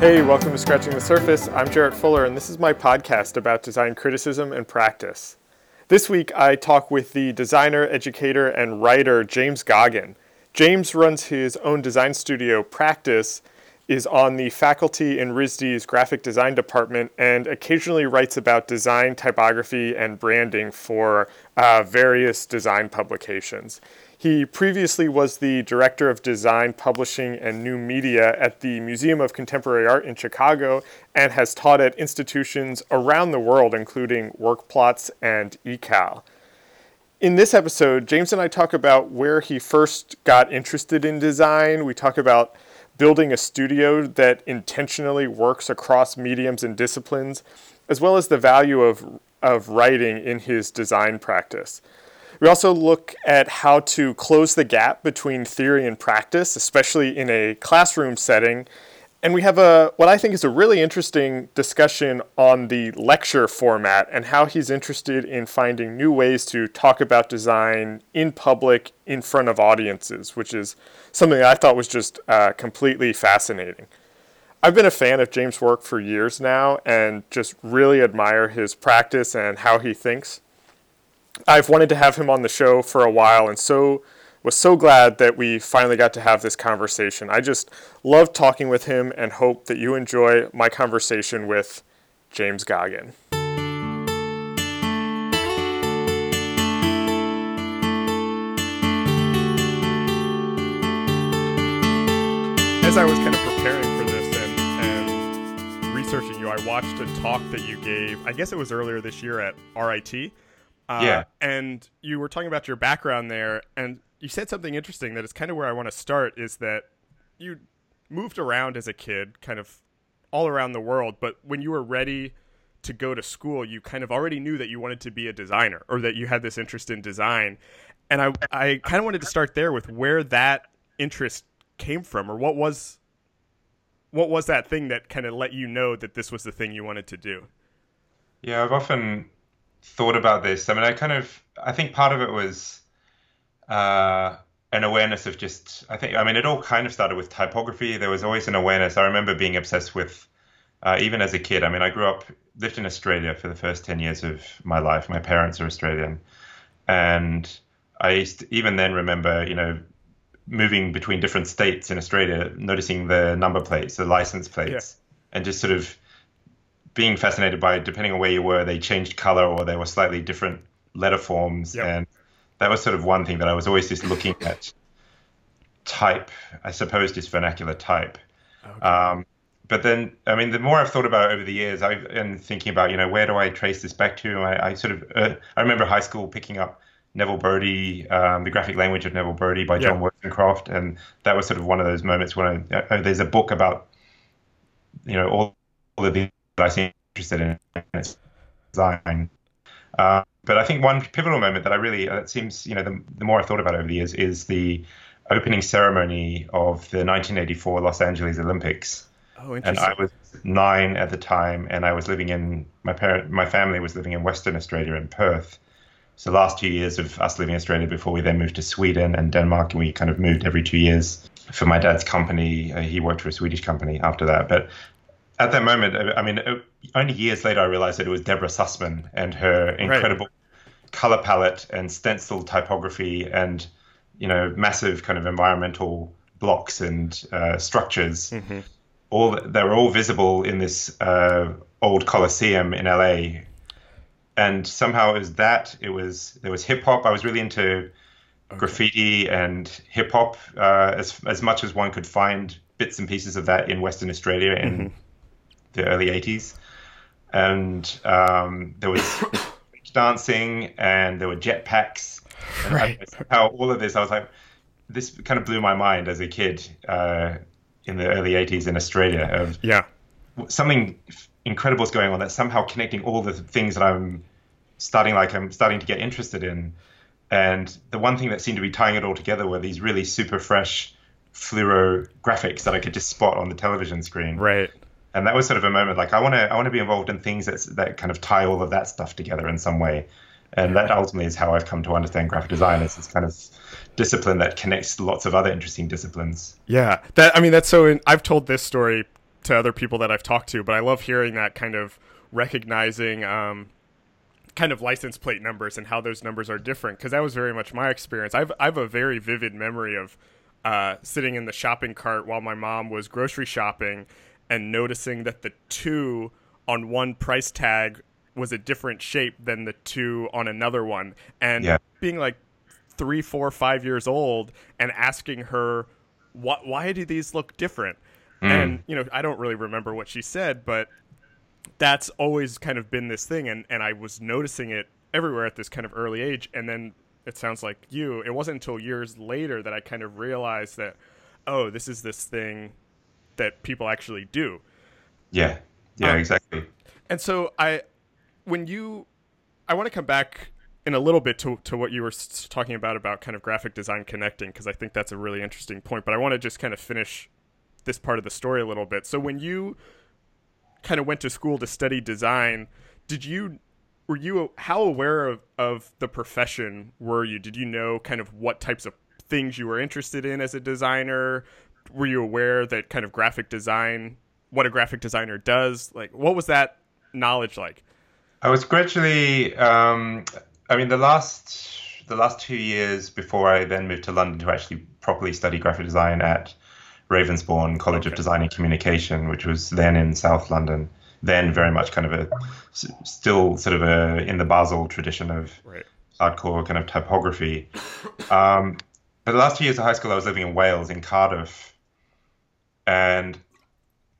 Hey, welcome to Scratching the Surface. I'm Jarrett Fuller, and this is my podcast about design criticism and practice. This week, I talk with the designer, educator, and writer James Goggin. James runs his own design studio, Practise, is on the faculty in RISD's graphic design department and occasionally writes about design, typography, and branding for uh, various design publications. He previously was the director of design, publishing, and new media at the Museum of Contemporary Art in Chicago and has taught at institutions around the world, including Werkplaats and ECAL. In this episode, James and I talk about where he first got interested in design. We talk about building a studio that intentionally works across mediums and disciplines, as well as the value of, of writing in his design practice. We also look at how to close the gap between theory and practice, especially in a classroom setting, and we have a what I think is a really interesting discussion on the lecture format and how he's interested in finding new ways to talk about design in public in front of audiences, which is something I thought was just uh, completely fascinating. I've been a fan of James' work for years now and just really admire his practice and how he thinks. I've wanted to have him on the show for a while and so was so glad that we finally got to have this conversation. I just love talking with him and hope that you enjoy my conversation with James Goggin. As I was kind of preparing for this and, and researching you, I watched a talk that you gave, I guess it was earlier this year at RIT. Uh, yeah. And you were talking about your background there, and you said something interesting that is kind of where I want to start is that you moved around as a kid, kind of all around the world, but when you were ready to go to school, you kind of already knew that you wanted to be a designer or that you had this interest in design. And I, I kind of wanted to start there with where that interest came from or what was what was that thing that kind of let you know that this was the thing you wanted to do? Yeah, I've often thought about this. I mean, I kind of I think part of it was uh, an awareness of just I think I mean it all kind of started with typography. There was always an awareness. I remember being obsessed with uh, even as a kid. I mean, I grew up lived in Australia for the first ten years of my life. My parents are Australian, and I used to, even then remember you know moving between different states in Australia, noticing the number plates, the license plates, yeah. and just sort of being fascinated by depending on where you were, they changed color or they were slightly different letter forms yep. and that was sort of one thing that I was always just looking at type, I suppose, just vernacular type. Okay. Um, but then, I mean, the more I've thought about it over the years, I've been thinking about, you know, where do I trace this back to? I, I sort of, uh, I remember high school picking up Neville Brody, um, the graphic language of Neville Brody by Jon Wozencroft, and that was sort of one of those moments when I, uh, there's a book about, you know, all, all of the I seem interested in its design. Uh, but I think one pivotal moment that I really, uh, it seems, you know, the, the more I thought about it over the years is the opening ceremony of the 1984 Los Angeles Olympics. Oh, interesting. and I was nine at the time, and I was living in my parent, my family was living in Western Australia in Perth. So the last two years of us living in Australia before we then moved to Sweden and Denmark, and we kind of moved every two years. For my dad's company, uh, he worked for a Swedish company after that. But at that moment, I mean, only years later, I realized that it was Deborah Sussman and her incredible right. color palette and stencil typography and, you know, massive kind of environmental blocks and uh, structures. Mm-hmm. All they were all visible in this uh, old Coliseum in LA, and somehow it was that. It was there was hip hop. I was really into okay. graffiti and hip hop uh, as as much as one could find bits and pieces of that in Western Australia in mm-hmm the early 80s. And um, there was dancing and there were jetpacks. Right. How all of this, I was like, this kind of blew my mind as a kid uh, in the early 80s in Australia. Of yeah. Something incredible is going on that's somehow connecting all the things that I'm starting like I'm starting to get interested in. And the one thing that seemed to be tying it all together were these really super fresh fluoro graphics that I could just spot on the television screen. Right and that was sort of a moment like I want to I want to be involved in things that that kind of tie all of that stuff together in some way, and that ultimately is how I've come to understand graphic design as this kind of discipline that connects lots of other interesting disciplines. Yeah, that I mean that's so. In, I've told this story to other people that I've talked to, but I love hearing that kind of recognizing um, kind of license plate numbers and how those numbers are different because that was very much my experience. I've I've a very vivid memory of uh, sitting in the shopping cart while my mom was grocery shopping and noticing that the two on one price tag was a different shape than the two on another one, and yeah. being like three, four, five years old and asking her, "What? Why do these look different?" Mm. And you know, I don't really remember what she said, but that's always kind of been this thing, and and I was noticing it everywhere at this kind of early age, and then it sounds like you. It wasn't until years later that I kind of realized that, oh, this is this thing that people actually do. Yeah. Yeah. Um, exactly. And so I, when you, I want to come back in a little bit to, to what you were talking about about kind of graphic design connecting because I think that's a really interesting point. But I want to just kind of finish this part of the story a little bit. So when you kind of went to school to study design, did you were you how aware of, of the profession were you? Did you know kind of what types of things you were interested in as a designer? Were you aware that kind of graphic design, what a graphic designer does? Like, what was that knowledge like? I was gradually, um, I mean, the last the last two years before I then moved to London to actually properly study graphic design at Ravensbourne College okay. of Design and Communication, which was then in South London. Then very much kind of a still sort of a in the Basel tradition of right. hardcore kind of typography. Um, but the last two years of high school, I was living in Wales, in Cardiff, and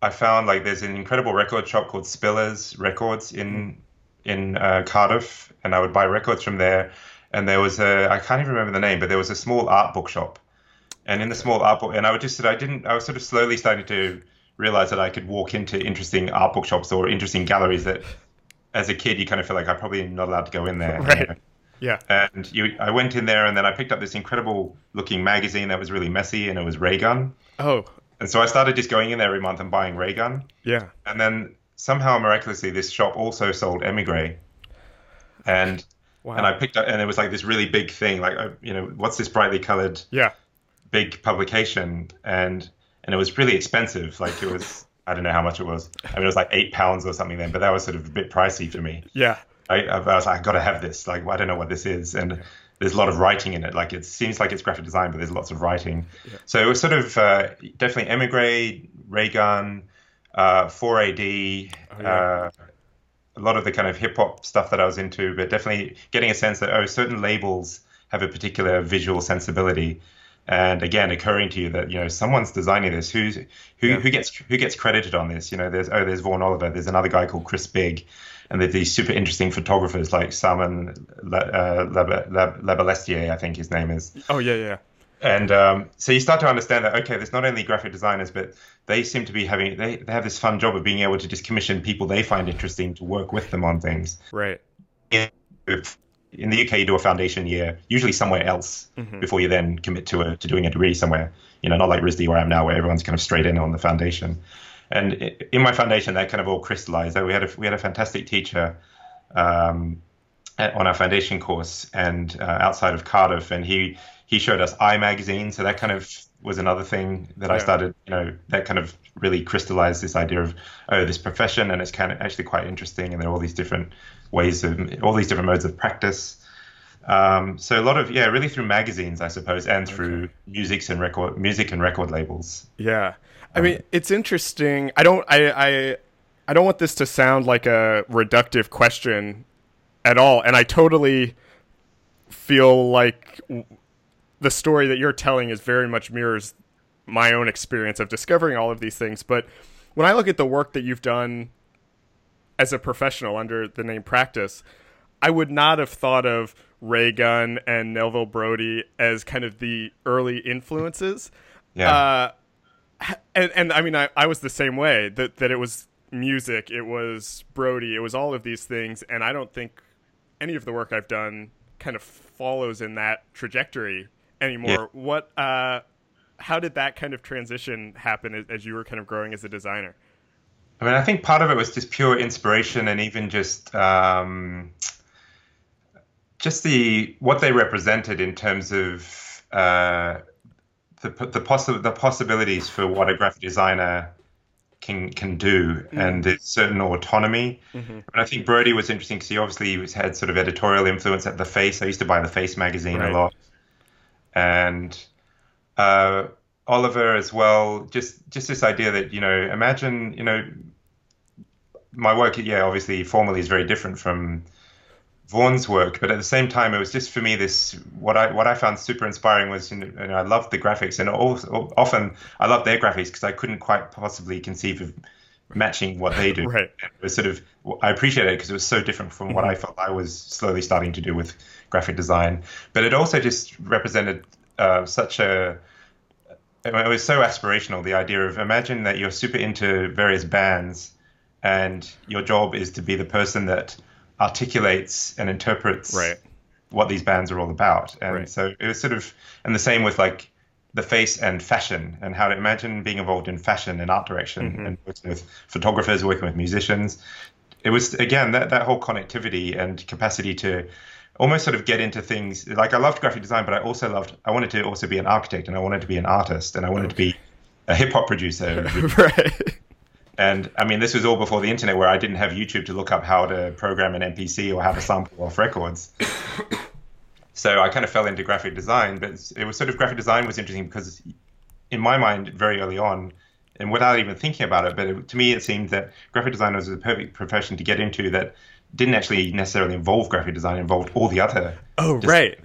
I found like there's an incredible record shop called Spillers Records in in uh, Cardiff, and I would buy records from there. And there was a I can't even remember the name, but there was a small art bookshop and in the small art book, and I would just I didn't I was sort of slowly starting to realize that I could walk into interesting art bookshops or interesting galleries that, as a kid, you kind of feel like I'm probably not allowed to go in there. Right. You know? Yeah. And you, I went in there, and then I picked up this incredible looking magazine that was really messy, and it was Raygun. Oh. And so I started just going in there every month and buying Raygun. Yeah. And then somehow miraculously, this shop also sold Emigre. And wow. and I picked up, and it was like this really big thing, like uh, you know, what's this brightly colored? Yeah big publication, and and it was really expensive. Like it was, I don't know how much it was. I mean, it was like eight pounds or something then, but that was sort of a bit pricey for me. Yeah. I, I was like, I got to have this. Like, I don't know what this is, and there's a lot of writing in it. Like, it seems like it's graphic design, but there's lots of writing. Yeah. So it was sort of uh, definitely Emigre, Raygun, uh, 4AD. Oh, yeah. uh, a lot of the kind of hip hop stuff that I was into, but definitely getting a sense that oh, certain labels have a particular visual sensibility and again occurring to you that you know someone's designing this who's who yeah. who gets who gets credited on this you know there's oh there's Vaughan Oliver there's another guy called Chris Bigg and there's these super interesting photographers like Simon uh, I think his name is oh yeah yeah and um, so you start to understand that okay there's not only graphic designers but they seem to be having they, they have this fun job of being able to just commission people they find interesting to work with them on things right if in the UK, you do a foundation year, usually somewhere else, mm-hmm. before you then commit to a, to doing a degree somewhere. You know, not like RISD where I am now, where everyone's kind of straight in on the foundation. And in my foundation, that kind of all crystallized. We had a we had a fantastic teacher um, on our foundation course and uh, outside of Cardiff, and he he showed us I magazine. So that kind of was another thing that yeah. I started. You know, that kind of really crystallized this idea of oh, this profession, and it's kind of actually quite interesting, and there are all these different ways of all these different modes of practice. Um, so a lot of yeah, really through magazines, I suppose, and through okay. musics and record music and record labels. Yeah, I mean, it's interesting. I don't, I, I, I don't want this to sound like a reductive question at all, and I totally feel like the story that you're telling is very much mirrors my own experience of discovering all of these things. But when I look at the work that you've done as a professional under the name Practise, I would not have thought of Ray Raygun and Neville Brody as kind of the early influences. Yeah. Uh, and, and I mean, I, I was the same way that, that it was music, it was Brody, it was all of these things. And I don't think any of the work I've done kind of follows in that trajectory anymore. Yeah. What, uh, how did that kind of transition happen as, as you were kind of growing as a designer? I mean, I think part of it was just pure inspiration and even just um, just the what they represented in terms of uh, the the, possi- the possibilities for what a graphic designer can can do, mm-hmm. and there's certain autonomy. Mm-hmm. And I think Brody was interesting because he obviously had sort of editorial influence at the Face. I used to buy the Face magazine right. a lot, and uh, Oliver as well. Just just this idea that you know, imagine you know, my work. Yeah, obviously, formally is very different from Vaughan's work, but at the same time, it was just for me this what I what I found super inspiring was you know, know I loved the graphics and also, often I loved their graphics because I couldn't quite possibly conceive of matching what they do. Right. It was sort of I appreciated it because it was so different from what mm-hmm. I felt I was slowly starting to do with graphic design, but it also just represented uh, such a it was so aspirational. The idea of imagine that you're super into various bands, and your job is to be the person that articulates and interprets right. what these bands are all about. And right. so it was sort of, and the same with like the face and fashion, and how to imagine being involved in fashion and art direction, mm-hmm. and working with photographers, working with musicians. It was again that that whole connectivity and capacity to almost sort of get into things like I loved graphic design, but I also loved I wanted to also be an architect and I wanted to be an artist and I wanted okay. to be a hip hop producer. right. And I mean, this was all before the internet, where I didn't have YouTube to look up how to program an MPC or how to sample off records. so I kind of fell into graphic design, but it was sort of graphic design was interesting because, in my mind, very early on, and without even thinking about it, but it, to me, it seemed that graphic design was a perfect profession to get into that didn't actually necessarily involve graphic design, involved all the other. Oh, right.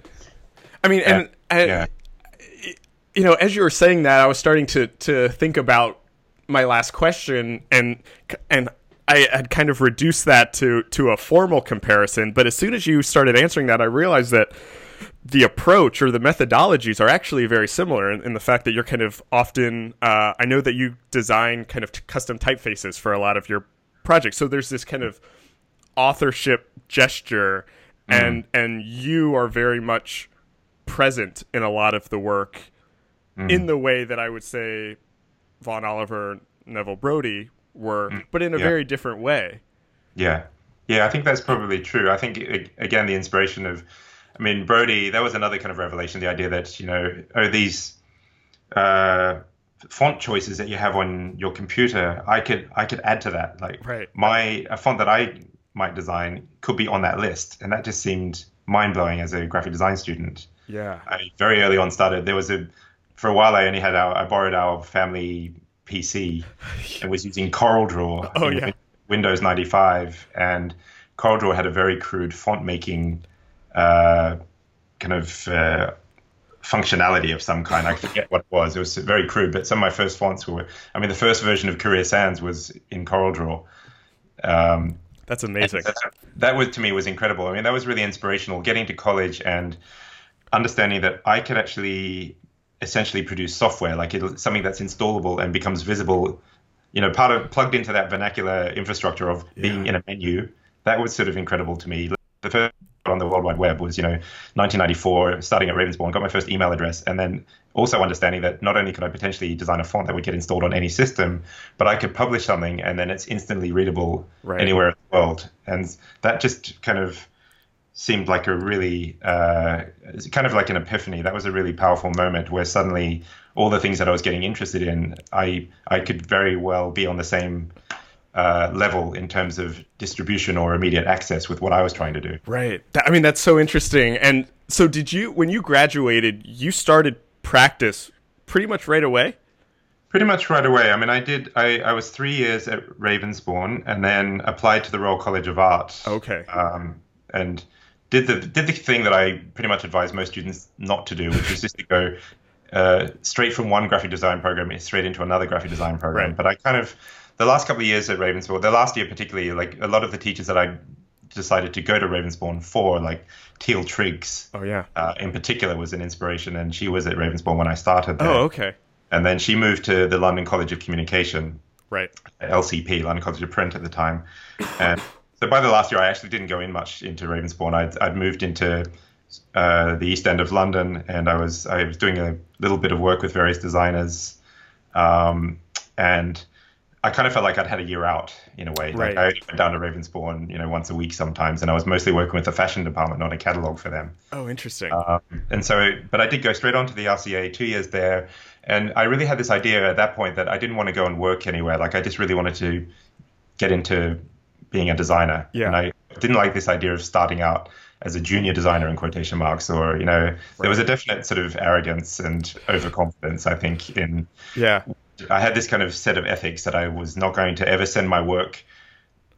I mean, and, and yeah. you know, as you were saying that, I was starting to to think about my last question, and and I had kind of reduced that to to a formal comparison. But as soon as you started answering that, I realized that the approach or the methodologies are actually very similar in, in the fact that you're kind of often. Uh, I know that you design kind of t- custom typefaces for a lot of your projects, so there's this kind of authorship gesture, mm. and and you are very much present in a lot of the work mm. in the way that I would say Vaughan Oliver, Neville Brody were, mm. but in a yeah. very different way. Yeah, yeah, I think that's probably true. I think again the inspiration of, I mean, Brody. That was another kind of revelation. The idea that you know, oh, these uh, font choices that you have on your computer, I could I could add to that. Like right. my a font that I might design could be on that list, and that just seemed mind blowing as a graphic design student. Yeah, I very early on started. There was a for a while I only had our I borrowed our family PC and was using CorelDRAW oh, yeah. Windows 95 and CorelDRAW had a very crude font making uh, kind of uh, functionality of some kind. I forget what it was. It was very crude, but some of my first fonts were. I mean, the first version of Courier Sans was in CorelDRAW. Um, that's amazing. That, that was to me was incredible. I mean, that was really inspirational. Getting to college and understanding that I could actually essentially produce software, like it, something that's installable and becomes visible. You know, part of plugged into that vernacular infrastructure of yeah. being in a menu. That was sort of incredible to me. The first on the World Wide Web was, you know, 1994, starting at Ravensbourne, got my first email address, and then also understanding that not only could I potentially design a font that would get installed on any system, but I could publish something and then it's instantly readable right. anywhere in the world. And that just kind of seemed like a really uh, kind of like an epiphany. That was a really powerful moment where suddenly all the things that I was getting interested in, I I could very well be on the same uh, level in terms of distribution or immediate access with what I was trying to do. Right. I mean, that's so interesting. And so, did you when you graduated, you started practice pretty much right away? Pretty much right away. I mean, I did. I, I was three years at Ravensbourne, and then applied to the Royal College of Art. Okay. Um, and did the did the thing that I pretty much advise most students not to do, which is just to go uh, straight from one graphic design program straight into another graphic design program. Right. But I kind of the last couple of years at Ravensbourne, the last year particularly, like a lot of the teachers that I decided to go to Ravensbourne for, like Teal Triggs, oh yeah, uh, in particular was an inspiration, and she was at Ravensbourne when I started. There. Oh okay. And then she moved to the London College of Communication, right? LCP, London College of Print at the time, and so by the last year, I actually didn't go in much into Ravensbourne. I'd, I'd moved into uh, the East End of London, and I was I was doing a little bit of work with various designers, um, and I kind of felt like I'd had a year out in a way. Like Right. I went down to Ravensbourne, you know, once a week sometimes, and I was mostly working with the fashion department, not a catalog for them. Oh, interesting. Um, and so, but I did go straight on to the RCA, two years there, and I really had this idea at that point that I didn't want to go and work anywhere. Like I just really wanted to get into being a designer. Yeah. And I didn't like this idea of starting out as a junior designer in quotation marks, or you know, there was a definite sort of arrogance and overconfidence. I think in yeah. I had this kind of set of ethics that I was not going to ever send my work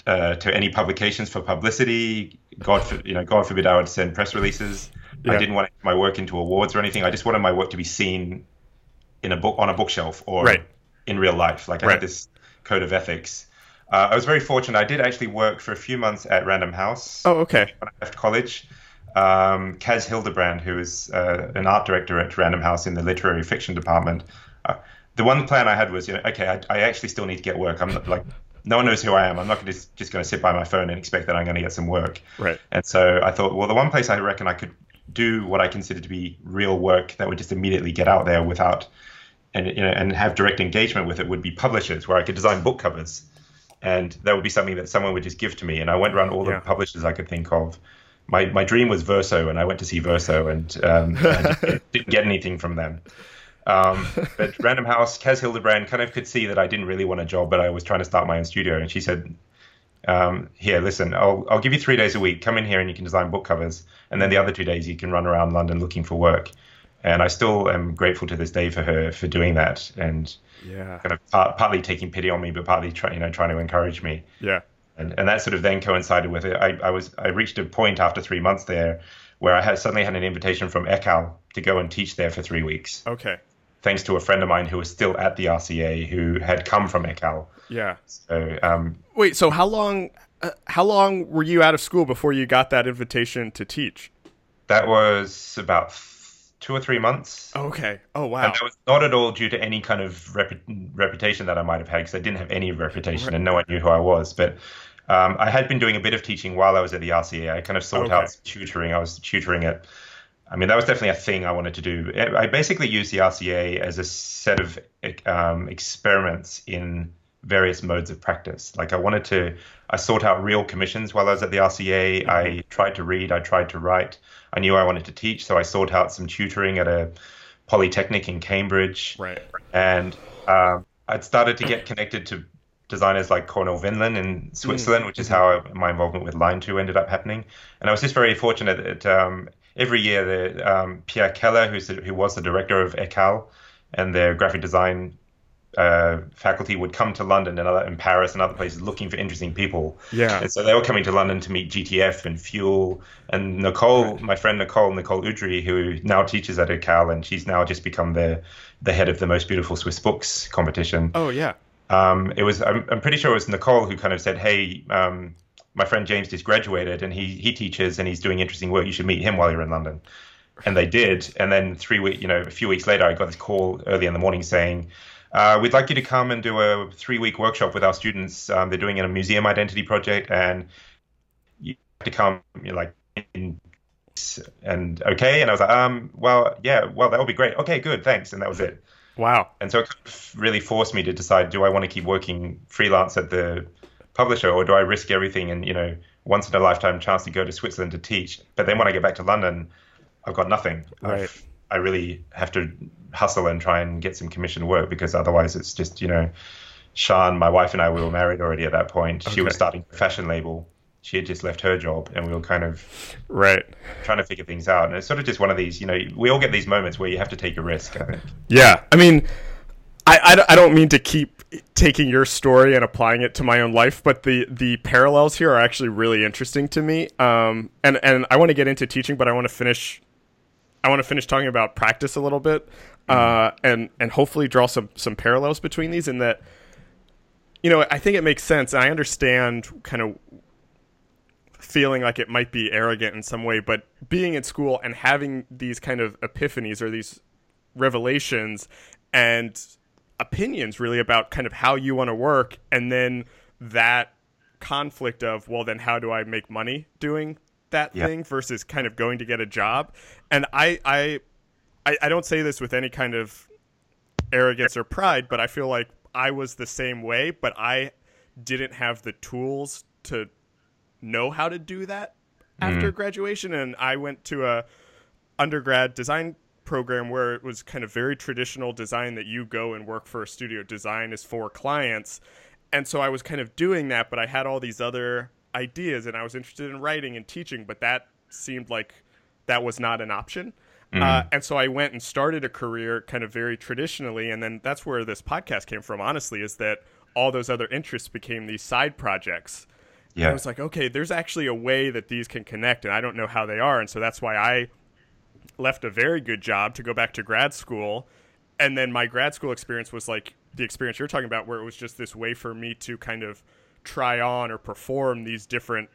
uh, to any publications for publicity. God, for, you know, God forbid I would send press releases. Yeah. I didn't want my work into awards or anything. I just wanted my work to be seen in a book on a bookshelf or Right. in real life. Like I Right. had this code of ethics. Uh, I was very fortunate. I did actually work for a few months at Random House Oh, okay. when I left college. Um, Kaz Hildebrand, who is uh, an art director at Random House in the literary fiction department, uh, the one plan I had was, you know, okay, I, I actually still need to get work. I'm not, like, no one knows who I am. I'm not just just going to sit by my phone and expect that I'm going to get some work. Right. And so I thought, well, the one place I reckon I could do what I consider to be real work that would just immediately get out there without and you know and have direct engagement with it would be publishers where I could design book covers. And that would be something that someone would just give to me. And I went around all the Yeah. publishers I could think of. My my dream was Verso, and I went to see Verso, and um, just didn't get anything from them. Um, but Random House, Kaz Hildebrand kind of could see that I didn't really want a job, but I was trying to start my own studio. And she said, um, "Here, listen, I'll I'll give you three days a week. Come in here and you can design book covers, and then the other two days you can run around London looking for work." And I still am grateful to this day for her for doing that, and Yeah. kind of part, partly taking pity on me, but partly try, you know trying to encourage me. Yeah. And, and that sort of then coincided with it. I, I was I reached a point after three months there where I had suddenly had an invitation from ECAL to go and teach there for three weeks, Okay. thanks to a friend of mine who was still at the RCA who had come from ECAL. Yeah. So um, Wait, so how long uh, how long were you out of school before you got that invitation to teach? that was about two or three months. Okay. Oh, wow. And that was not at all due to any kind of repu- reputation that I might have had because I didn't have any reputation and no one knew who I was. But um, I had been doing a bit of teaching while I was at the RCA. I kind of sought Okay. out tutoring. I was tutoring at, I mean, that was definitely a thing I wanted to do. I basically used the RCA as a set of um, experiments in various modes of practice. Like I wanted to, I sought out real commissions while I was at the RCA. I tried to read, I tried to write. I knew I wanted to teach, so I sought out some tutoring at a polytechnic in Cambridge right. and um, I'd started to get connected to designers like Cornel Windlin in Switzerland, which is how I, my involvement with Lineto ended up happening. And I was just very fortunate that um, every year the, um, Pierre Keller, who's the, who was the director of ECAL and their graphic design uh, faculty, would come to London and, other, and Paris and other places looking for interesting people. Yeah. And so they were coming to London to meet GTF and Fuel. And Nicole, my friend Nicole, Nicole Udry, who now teaches at ECAL, and she's now just become the, the head of the Most Beautiful Swiss Books competition. Oh, yeah. Um, it was, I'm, I'm pretty sure it was Nicole who kind of said, hey, um, my friend James just graduated and he, he teaches and he's doing interesting work. You should meet him while you're in London. And they did. And then three weeks, you know, a few weeks later, I got this call early in the morning saying, uh, we'd like you to come and do a three week workshop with our students. Um, they're doing in a museum identity project and you have to come, you know, like, in, and okay. And I was like, um, well, yeah, well, that would be great. Okay, good. Thanks. And that was it. Wow. And so it really forced me to decide: do I want to keep working freelance at the publisher, or do I risk everything and you know once in a lifetime chance to go to Switzerland to teach? But then when I get back to London, I've got nothing. Right. I've, I really have to hustle and try and get some commissioned work because otherwise it's just you know, Sean, my wife and I we were married already at that point. She was starting a fashion label. She had just left her job, and we were kind of Right. trying to figure things out. And it's sort of just one of these, you know, we all get these moments where you have to take a risk. I think. Yeah. I mean, I, I, I don't mean to keep taking your story and applying it to my own life, but the, the parallels here are actually really interesting to me. Um, and, and I want to get into teaching, but I want to finish I want to finish talking about practice a little bit, uh, and and hopefully draw some some parallels between these. In that, you know, I think it makes sense. I understand kind of feeling like it might be arrogant in some way, but being in school and having these kind of epiphanies or these revelations and opinions really about kind of how you want to work, and then that conflict of well, then how do I make money doing that thing versus kind of going to get a job. And I, I, I, I don't say this with any kind of arrogance or pride, but I feel like I was the same way, but I didn't have the tools to know how to do that after mm. graduation. And I went to a undergrad design program where it was kind of very traditional design that you go and work for a studio. Design is for clients. And so I was kind of doing that but I had all these other ideas and I was interested in writing and teaching but that seemed like that was not an option mm. uh, and so I went and started a career kind of very traditionally and then that's where this podcast came from honestly is that all those other interests became these side projects yeah. I was like, okay, there's actually a way that these can connect, and I don't know how they are, and so that's why I left a very good job to go back to grad school, and then my grad school experience was like the experience you're talking about, where it was just this way for me to kind of try on or perform these different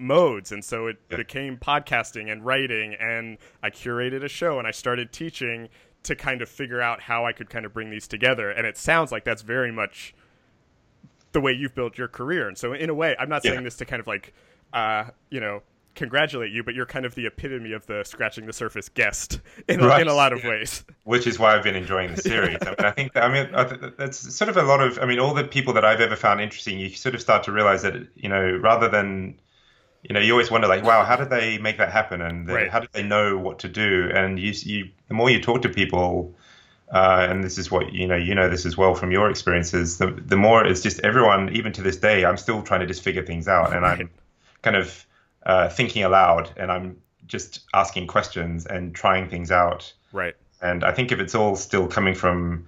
modes and so it yeah. became podcasting and writing and i curated a show and i started teaching to kind of figure out how i could kind of bring these together and it sounds like that's very much the way you've built your career. And so, in a way, I'm not saying this to kind of like, uh, you know, congratulate you, but you're kind of the epitome of the scratching the surface guest in, right. in a lot of yeah. ways. Which is why I've been enjoying the series. I, mean, I think, I mean, that's sort of a lot of, I mean, all the people that I've ever found interesting, you sort of start to realize that, you know, rather than, you know, you always wonder like, wow, how did they make that happen? And the, right. how did they know what to do? And you, you, the more you talk to people, uh, and this is what you know you know this as well from your experiences the, the more it's just everyone even to this day i'm still trying to just figure things out and i'm kind of uh, thinking aloud and i'm just asking questions and trying things out right and i think if it's all still coming from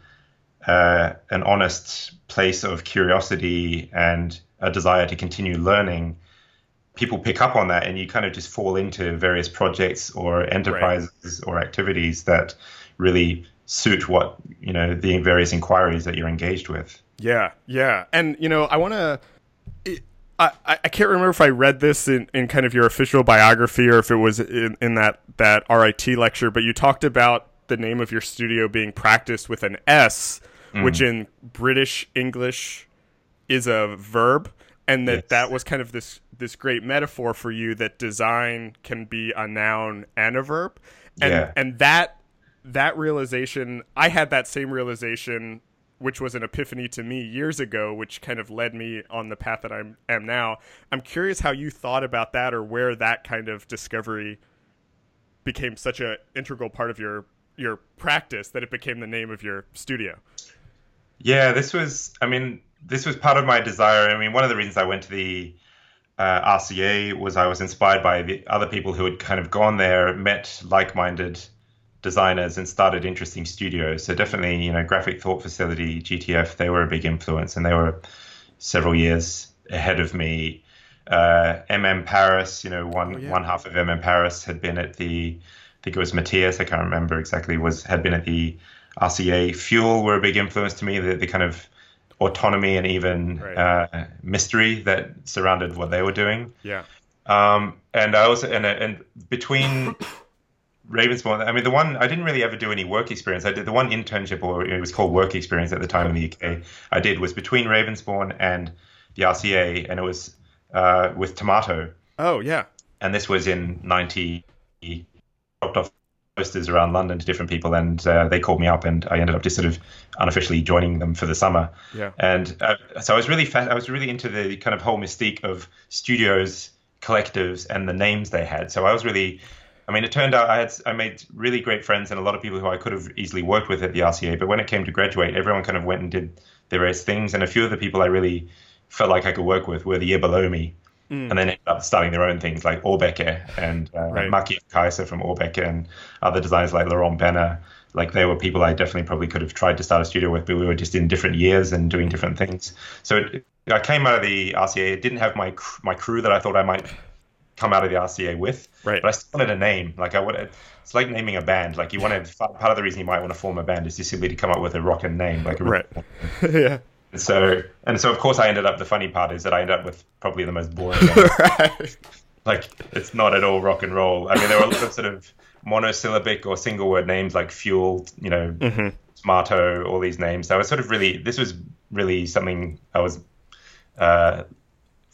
uh, an honest place of curiosity and a desire to continue learning people pick up on that and you kind of just fall into various projects or enterprises right. or activities that really suit what you know the various inquiries that you're engaged with. Yeah, yeah, and you know I want to. I, I can't remember if I read this in, in kind of your official biography or if it was in, in that, that RIT lecture, but you talked about the name of your studio being practiced with an S, mm. which in British English is a verb, and that yes. that was kind of this this great metaphor for you that design can be a noun and a verb, and yeah. and that that realization, I had that same realization, which was an epiphany to me years ago, which kind of led me on the path that I am now. I'm curious how you thought about that or where that kind of discovery became such an integral part of your your practice that it became the name of your studio. Yeah, this was, I mean, this was part of my desire. I mean, one of the reasons I went to the uh, RCA was I was inspired by the other people who had kind of gone there, met like minded designers and started interesting studios. So definitely, you know, Graphic Thought Facility, GTF, they were a big influence, and they were several years ahead of me. Uh, MM Paris, you know, one oh, yeah. one half of MM Paris had been at the, I think it was Matthias, I can't remember exactly, was had been at the RCA. Fuel were a big influence to me. The, the kind of autonomy and even right. uh, mystery that surrounded what they were doing. Yeah. Um, and I also and and between Ravensbourne. I mean, the one I didn't really ever do any work experience. I did the one internship, or it was called work experience at the time in the UK. I did was between Ravensbourne and the RCA, and it was uh, with Tomato. Oh yeah. And this was in '90. Dropped off posters around London to different people, and uh, they called me up, and I ended up just sort of unofficially joining them for the summer. Yeah. And uh, so I was really fa- I was really into the kind of whole mystique of studios, collectives, and the names they had. So I was really I mean, it turned out I had I made really great friends and a lot of people who I could have easily worked with at the RCA. But when it came to graduate, everyone kind of went and did their various things, and a few of the people I really felt like I could work with were the year below me, mm. and then ended up starting their own things like Åbäke and uh, right. Maki Kaiser from Åbäke and other designers like Laurent Benner. Like they were people I definitely probably could have tried to start a studio with, but we were just in different years and doing different things. So it, I came out of the RCA. It didn't have my my crew that I thought I might come out of the RCA with. Right. But I still wanted a name. Like I wanted, it's like naming a band. Like you wanted part of the reason you might want to form a band is just simply to come up with a rockin' name, like a right. yeah. So and so of course I ended up. The funny part is that I ended up with probably the most boring. right. Like it's not at all rock and roll. I mean, there were a lot of sort of monosyllabic or single word names like fuel, you know, mm-hmm. Smarto, all these names. So I was sort of really. This was really something I was. Uh,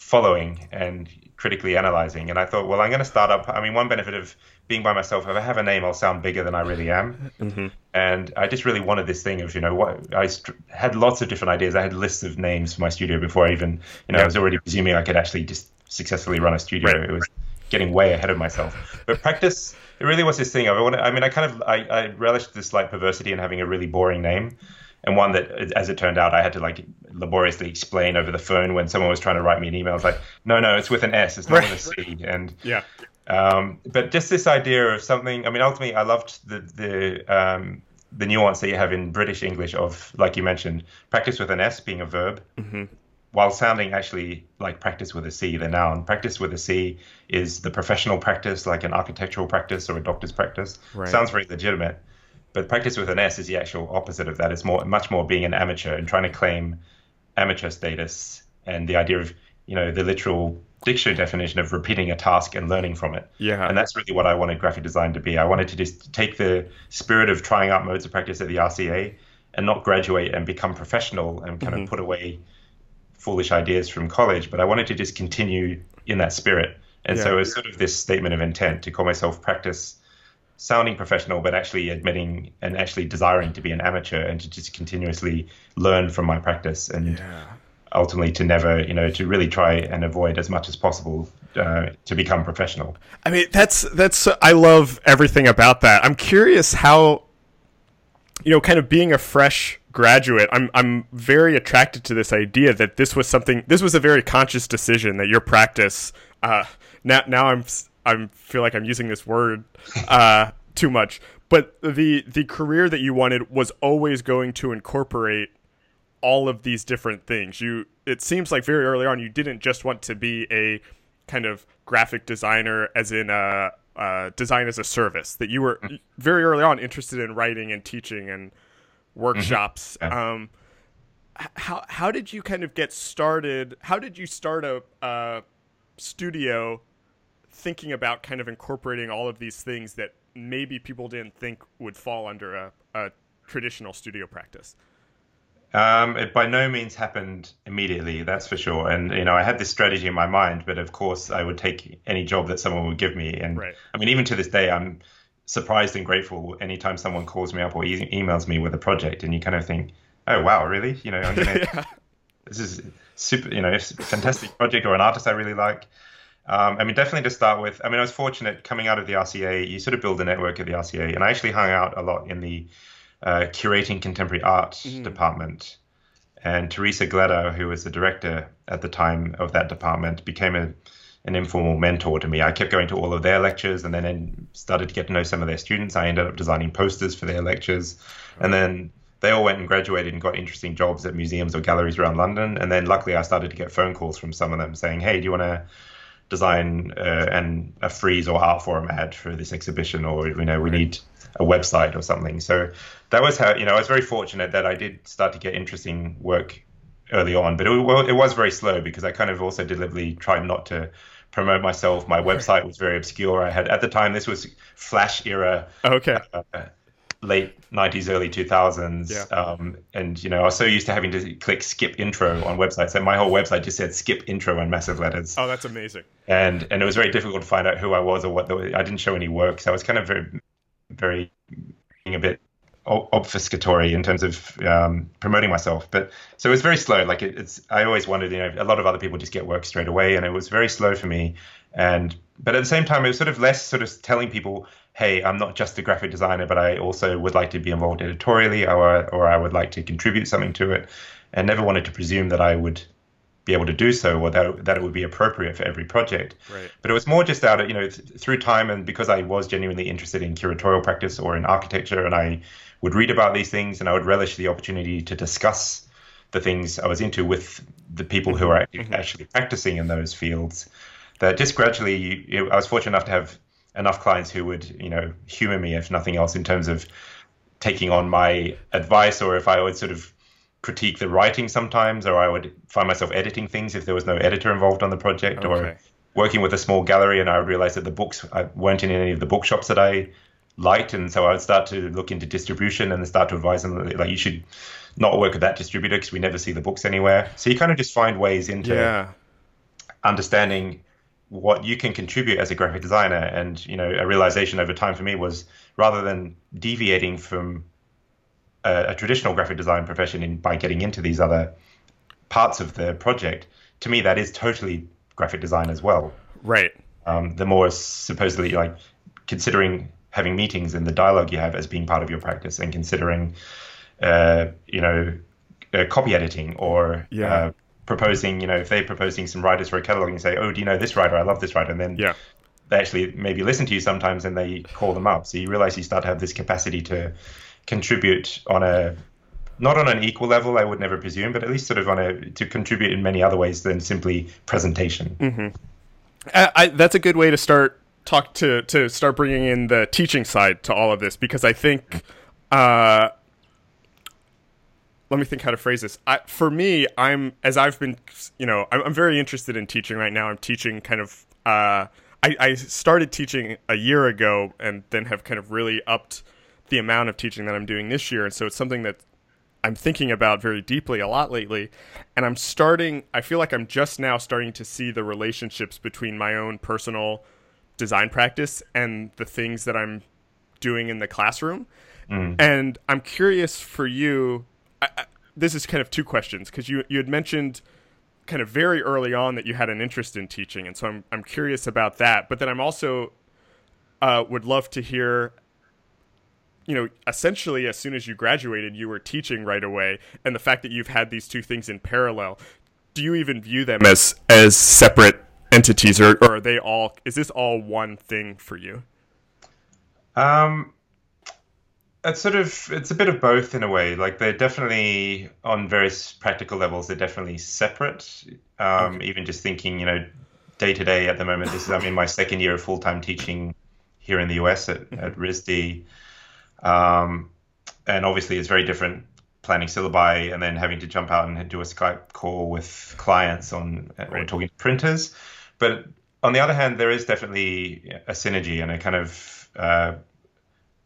following and critically analyzing. And I thought, well, I'm going to start up. I mean, one benefit of being by myself, if I have a name, I'll sound bigger than I really am. Mm-hmm. And I just really wanted this thing of, you know, what I st- had lots of different ideas. I had lists of names for my studio before I even, you know, yeah. I was already presuming I could actually just successfully run a studio. Right. It was getting way ahead of myself. But practice, it really was this thing. I wanted, I mean, I kind of, I, I relished this like perversity in having a really boring name and one that, as it turned out, I had to like laboriously explain over the phone when someone was trying to write me an email. I was like, no, no, it's with an S, it's not with a C. And yeah, um, but just this idea of something. I mean, ultimately, I loved the the um, the nuance that you have in British English of, like you mentioned, practice with an S being a verb. Mm-hmm. While sounding actually like practice with a C, the noun. Practice with a C is the professional practice, like an architectural practice or a doctor's practice. Right. Sounds very legitimate but practice with an S is the actual opposite of that. It's more, much more being an amateur and trying to claim amateur status and the idea of, you know, the literal dictionary definition of repeating a task and learning from it. Yeah. And that's really what I wanted graphic design to be. I wanted to just take the spirit of trying out modes of practice at the RCA and not graduate and become professional and kind mm-hmm. of put away foolish ideas from college, but I wanted to just continue in that spirit. And yeah. so it was sort of this statement of intent to call myself practice sounding professional, but actually admitting and actually desiring to be an amateur and to just continuously learn from my practice and yeah. Ultimately to never, you know, to really try and avoid as much as possible uh, to become professional. I mean, that's that's I love everything about that. I'm curious how, you know, kind of being a fresh graduate, I'm I'm very attracted to this idea that this was something. This was a very conscious decision that your practice. Uh, now now I'm I feel like I'm using this word uh, too much, but the the career that you wanted was always going to incorporate all of these different things. You it seems like very early on you didn't just want to be a kind of graphic designer, as in a, a design as a service. That you were very early on interested in writing and teaching and workshops. Mm-hmm. Yeah. Um, how how did you kind of get started? How did you start a, a studio thinking about kind of incorporating all of these things that maybe people didn't think would fall under a, a traditional studio practice? Um, it by no means happened immediately, that's for sure. And you know, I had this strategy in my mind, but of course, I would take any job that someone would give me. And right. I mean, even to this day, I'm surprised and grateful anytime someone calls me up or e- emails me with a project, and you kind of think, "Oh wow, really? You know, I'm gonna, yeah. this is super, you know, fantastic project or an artist I really like." Um, I mean, definitely to start with. I mean, I was fortunate coming out of the RCA. You sort of build a network at the RCA, and I actually hung out a lot in the uh, curating contemporary art mm. department. And Teresa Gleadowe, who was the director at the time of that department, became a, an informal mentor to me. I kept going to all of their lectures, and then started to get to know some of their students. I ended up designing posters for their lectures, and then they all went and graduated and got interesting jobs at museums or galleries around London. And then luckily, I started to get phone calls from some of them saying, "Hey, do you want to?" design uh, and a Frieze or Artforum ad for this exhibition, or you know, we need a website or something. So that was how you know I was very fortunate that I did start to get interesting work early on, but it, it was very slow because I kind of also deliberately tried not to promote myself. My website was very obscure. I had at the time this was Flash era. Okay. Uh, late 90s early 2000s yeah. um, and you know i was so used to having to click skip intro on websites that my whole website just said skip intro in massive letters oh that's amazing and and it was very difficult to find out who i was or what the, i didn't show any work so i was kind of very very being a bit obfuscatory in terms of um, promoting myself but so it was very slow like it, it's i always wanted you know a lot of other people just get work straight away and it was very slow for me and but at the same time it was sort of less sort of telling people hey, I'm not just a graphic designer, but I also would like to be involved editorially or, or I would like to contribute something to it. And never wanted to presume that I would be able to do so or that, that it would be appropriate for every project. Right. But it was more just out of, you know, th- through time and because I was genuinely interested in curatorial practice or in architecture and I would read about these things and I would relish the opportunity to discuss the things I was into with the people who are mm-hmm. actually practicing in those fields. That just gradually, you know, I was fortunate enough to have enough clients who would, you know, humor me if nothing else in terms of taking on my advice or if I would sort of critique the writing sometimes or I would find myself editing things if there was no editor involved on the project okay. or working with a small gallery and I would realize that the books weren't in any of the bookshops that I liked and so I would start to look into distribution and start to advise them like you should not work with that distributor because we never see the books anywhere. So you kind of just find ways into yeah understanding what you can contribute as a graphic designer. And you know, a realization over time for me was rather than deviating from a, a traditional graphic design profession in, by getting into these other parts of the project, to me that is totally graphic design as well. Right. Um, the more supposedly like considering having meetings and the dialogue you have as being part of your practice, and considering, uh, you know, uh, copy editing or Yeah. uh, proposing, you know, if they're proposing some writers for a catalog and say, oh, do you know this writer? I love this writer, and then Yeah. they actually maybe listen to you sometimes and they call them up. So you realize you start to have this capacity to contribute on a not on an equal level, I would never presume, but at least sort of on a to contribute in many other ways than simply presentation. I, I, that's a good way to start talk to to start bringing in the teaching side to all of this because I think uh, let me think how to phrase this. I, for me, I'm as I've been, you know, I'm, I'm very interested in teaching right now. I'm teaching kind of. Uh, I, I started teaching a year ago, and then have kind of really upped the amount of teaching that I'm doing this year, and so it's something that I'm thinking about very deeply a lot lately. And I'm starting, I feel like I'm just now starting to see the relationships between my own personal design practice and the things that I'm doing in the classroom. And I'm curious for you, I, I, this is kind of two questions because you, you had mentioned kind of very early on that you had an interest in teaching. And so I'm, I'm curious about that. But then I'm also uh, would love to hear you know, essentially as soon as you graduated, you were teaching right away, and the fact that you've had these two things in parallel, do you even view them as as separate entities, or, or are they all? Is this all one thing for you? Um, it's sort of it's a bit of both in a way. Like they're definitely on various practical levels. They're definitely separate. Um, Even just thinking, you know, day to day at the moment. This is I'm in my second year of full time teaching here in the US at, at RISD. Um, and obviously, it's very different planning syllabi and then having to jump out and do a Skype call with clients on or Right. talking to printers. But on the other hand, there is definitely a synergy and a kind of, uh,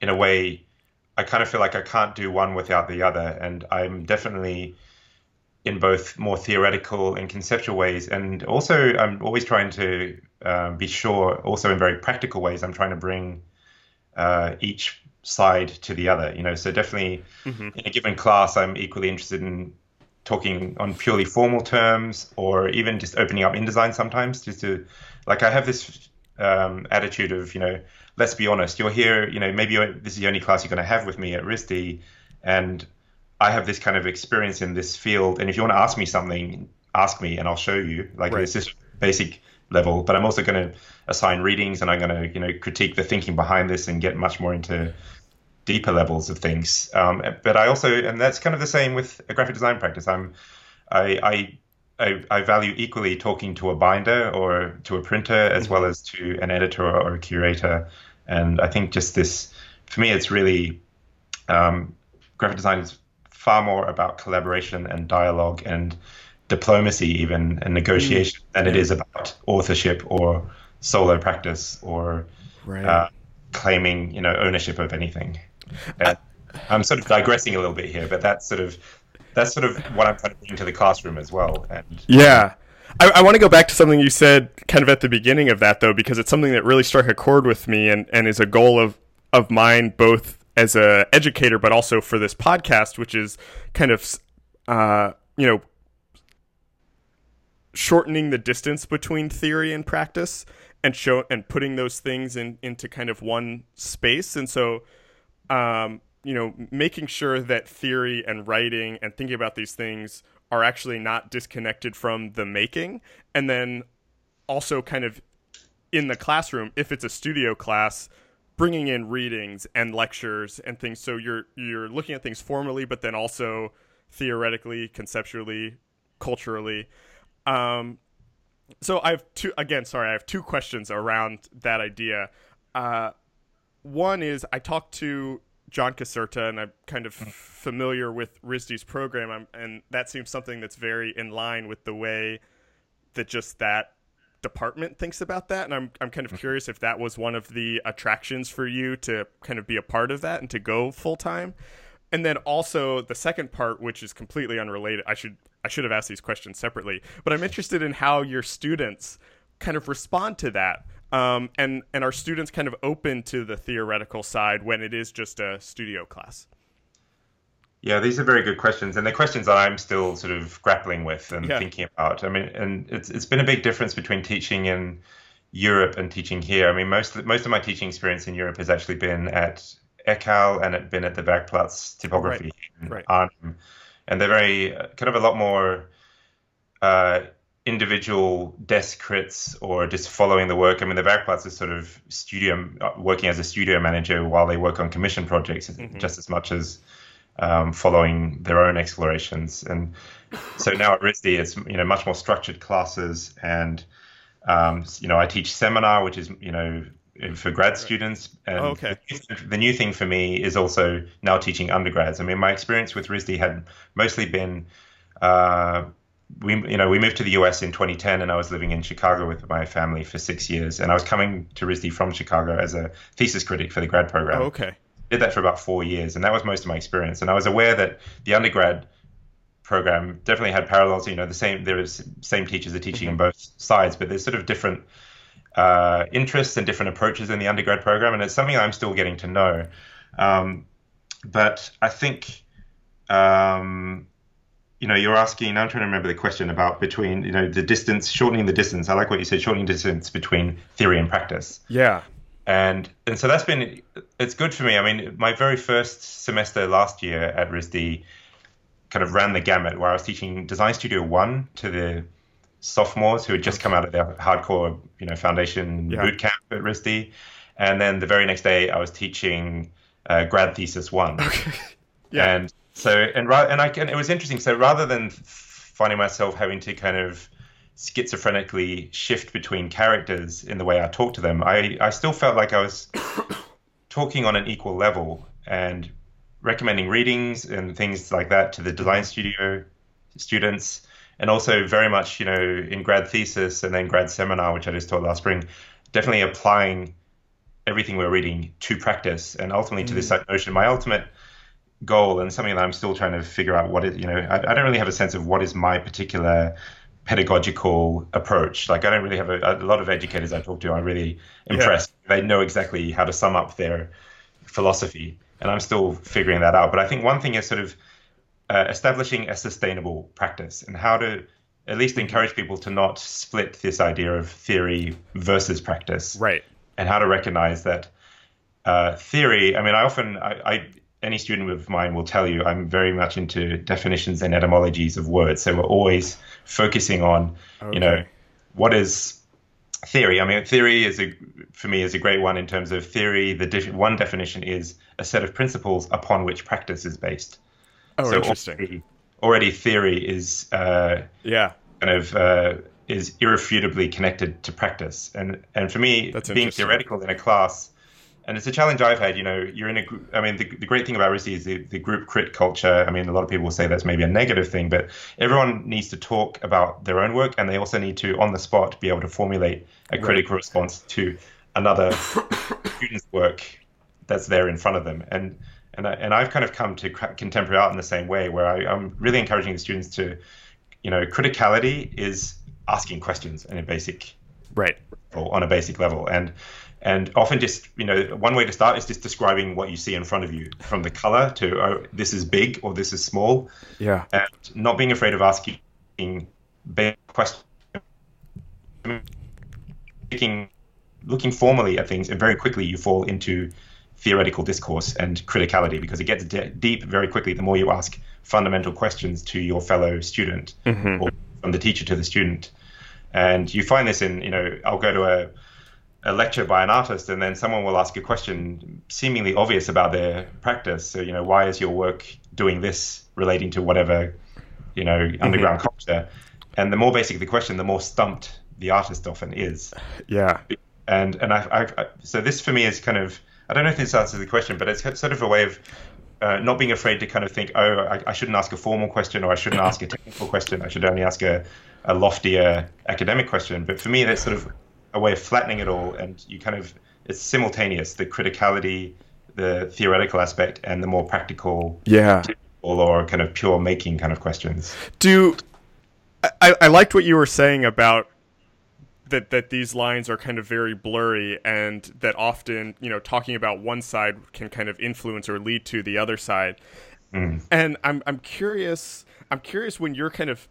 in a way, I kind of feel like I can't do one without the other. And I'm definitely in both more theoretical and conceptual ways. And also, I'm always trying to um, be sure, also in very practical ways, I'm trying to bring uh, each side to the other. You know, so definitely in a given class, I'm equally interested in talking on purely formal terms, or even just opening up InDesign sometimes, just to like I have this um, attitude of you know, let's be honest, you're here. You know, maybe you're, this is the only class you're going to have with me at RISD, and I have this kind of experience in this field. And if you want to ask me something, ask me, and I'll show you. Like Right. it's just basic level, but I'm also going to assign readings, and I'm going to you know critique the thinking behind this and get much more into deeper levels of things. Um, but I also, and that's kind of the same with a graphic design practice. I'm, I, I, I, I value equally talking to a binder or to a printer as well as to an editor or a curator. And I think just this, for me, it's really um, graphic design is far more about collaboration and dialogue and diplomacy, even and negotiation, than it is about authorship or solo practice or Right. uh, claiming, you know, ownership of anything. Uh, I'm sort of digressing a little bit here, but that's sort of that's sort of what I'm trying to bring to the classroom as well. And Yeah. I, I want to go back to something you said kind of at the beginning of that, though, because it's something that really struck a chord with me and, and is a goal of, of mine, both as a educator, but also for this podcast, which is kind of, uh, you know, shortening the distance between theory and practice and show and putting those things in into kind of one space. And so, um, you know, making sure that theory and writing and thinking about these things are actually not disconnected from the making, and then also kind of in the classroom, if it's a studio class, bringing in readings and lectures and things. So you're you're looking at things formally, but then also theoretically, conceptually, culturally. Um, so I have two again. Sorry, I have two questions around that idea. Uh, one is I talked to John Caserta, and I'm kind of familiar with RISD's program, I'm, and that seems something that's very in line with the way that just that department thinks about that. And I'm I'm kind of curious if that was one of the attractions for you to kind of be a part of that and to go full time. And then also the second part, which is completely unrelated. I should I should have asked these questions separately, but I'm interested in how your students kind of respond to that. Um, and and are students kind of open to the theoretical side when it is just a studio class? Yeah, these are very good questions, and they're questions that I'm still sort of grappling with and yeah. thinking about. I mean, and it's it's been a big difference between teaching in Europe and teaching here. I mean, most most of my teaching experience in Europe has actually been at ECAL and at the Werkplaats typography right. right. Arnhem, and they're very uh, kind of a lot more uh, individual desk crits or just following the work. I mean, the Werkplaats is sort of studio uh, working as a studio manager while they work on commission projects, mm-hmm. just as much as um, following their own explorations. And so now at RISD, it's you know much more structured classes, and um, you know I teach seminar, which is you know for grad students. And oh, okay. The, new thing for me is also now teaching undergrads. I mean, my experience with RISD had mostly been. Uh, we you know we moved to the US in 2010 and I was living in Chicago with my family for 6 years and I was coming to RISD from Chicago as a thesis critic for the grad program. Oh, okay did that for about four years, and that was most of my experience. And I was aware that the undergrad program definitely had parallels. You know, the same there was same teachers are teaching mm-hmm. on both sides, but there's sort of different uh, interests and different approaches in the undergrad program, and it's something I'm still getting to know. Um, but I think. Um, you know, you're asking. I'm trying to remember the question about between, you know, the distance, shortening the distance. I like what you said, shortening distance between theory and practice. Yeah and and so that's been it's good for me. I mean, my very first semester last year at RISD kind of ran the gamut where I was teaching Design Studio One to the sophomores who had just come out of their hardcore, you know, foundation yeah. boot camp at RISD, and then the very next day I was teaching uh, grad thesis one. Okay. yeah. And so and and I and it was interesting. So rather than finding myself having to kind of schizophrenically shift between characters in the way I talk to them, I, I still felt like I was talking on an equal level and recommending readings and things like that to the design studio students. And also very much, you know, in grad thesis and then grad seminar, which I just taught last spring, definitely applying everything we're reading to practice and ultimately to mm. this notion. My ultimate goal and something that I'm still trying to figure out what is, you know, I, I don't really have a sense of what is my particular pedagogical approach. Like I don't really have a, a lot of educators I talk to. I'm really impressed. Yeah. They know exactly how to sum up their philosophy, and I'm still figuring that out. But I think one thing is sort of uh, establishing a sustainable practice and how to at least encourage people to not split this idea of theory versus practice. Right. And how to recognize that uh, theory. I mean, I often I, I any student of mine will tell you I'm very much into definitions and etymologies of words. So we're always focusing on, okay. you know, what is theory? I mean, theory is a for me is a great one in terms of theory. The one definition is a set of principles upon which practice is based. Oh, so interesting. Already, already theory is uh, yeah kind of uh, is irrefutably connected to practice, and and for me, That's being theoretical in a class and it's a challenge I've had. You know, you're in a group. I mean, the, the great thing about RISD is the, the group crit culture. I mean, a lot of people will say that's maybe a negative thing, but everyone needs to talk about their own work, and they also need to, on the spot, be able to formulate a critical right. response to another student's work that's there in front of them. And and I, and I've kind of come to contemporary art in the same way, where I, I'm really encouraging the students to, you know, criticality is asking questions in a basic right. or on a basic level. And and often just you know one way to start is just describing what you see in front of you from the color to oh this is big or this is small. Yeah. And not being afraid of asking big questions. Looking looking formally at things and very quickly you fall into theoretical discourse and criticality because it gets de- deep very quickly the more you ask fundamental questions to your fellow student mm-hmm. or from the teacher to the student and you find this in you know i'll go to a a lecture by an artist and then someone will ask a question seemingly obvious about their practice so you know why is your work doing this relating to whatever you know mm-hmm. underground mm-hmm. culture and the more basic the question the more stumped the artist often is yeah and and I, I, so this for me is kind of i don't know if this answers the question but it's sort of a way of uh, not being afraid to kind of think oh I, I shouldn't ask a formal question or i shouldn't ask a technical question. I should only ask a, a loftier academic question. But for me that's sort of a way of flattening it all, and you kind of it's simultaneous the criticality, the theoretical aspect and the more practical, yeah, or kind of pure making kind of questions. Do I, I liked what you were saying about that that these lines are kind of very blurry and that often you know talking about one side can kind of influence or lead to the other side Mm. and i'm i'm curious i'm curious when you're kind of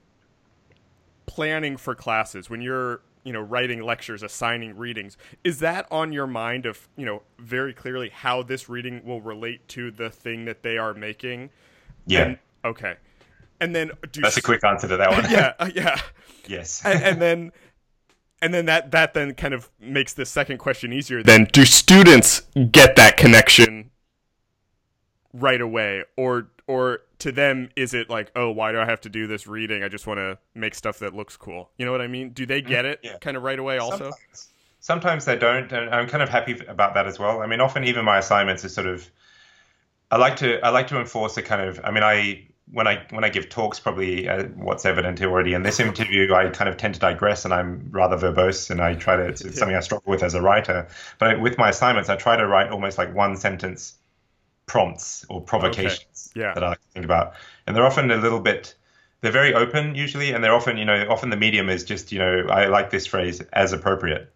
planning for classes when you're you know writing lectures assigning readings is that on your mind of you know very clearly how this reading will relate to the thing that they are making Yeah, And- okay and then do that's a quick answer to that one. yeah uh, yeah yes. and, and then and then that that then kind of makes the second question easier then do students get that connection right away or or to them is it like oh why do i have to do this reading i just want to make stuff that looks cool you know what i mean do they get it Yeah. kind of right away also Sometimes, sometimes they don't, and I'm kind of happy about that as well. I mean, often even my assignments are sort of. I like to I like to enforce a kind of. I mean, I when I when I give talks, probably uh, what's evident already in this interview, I kind of tend to digress, and I'm rather verbose, and I try to. It's something I struggle with as a writer. But with my assignments, I try to write almost like one sentence prompts or provocations Yeah. that I like think about, and they're often a little bit they're very open usually, and they're often, you know, often the medium is just, you know, I like this phrase as appropriate.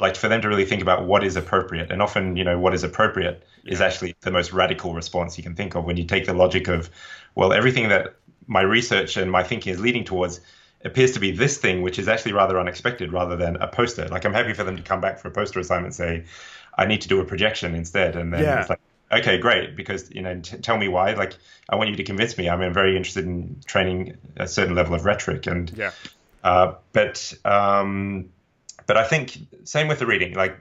Like for them to really think about what is appropriate, and often, you know, what is appropriate is actually the most radical response you can think of when you take the logic of, well, everything that my research and my thinking is leading towards appears to be this thing, which is actually rather unexpected, rather than a poster. Like I'm happy for them to come back for a poster assignment, and say, I need to do a projection instead, and then Yeah. it's like okay, great, because you know, t- tell me why. Like, I want you to convince me. I mean, I'm very interested in training a certain level of rhetoric, and yeah uh, but um, but I think same with the reading. Like,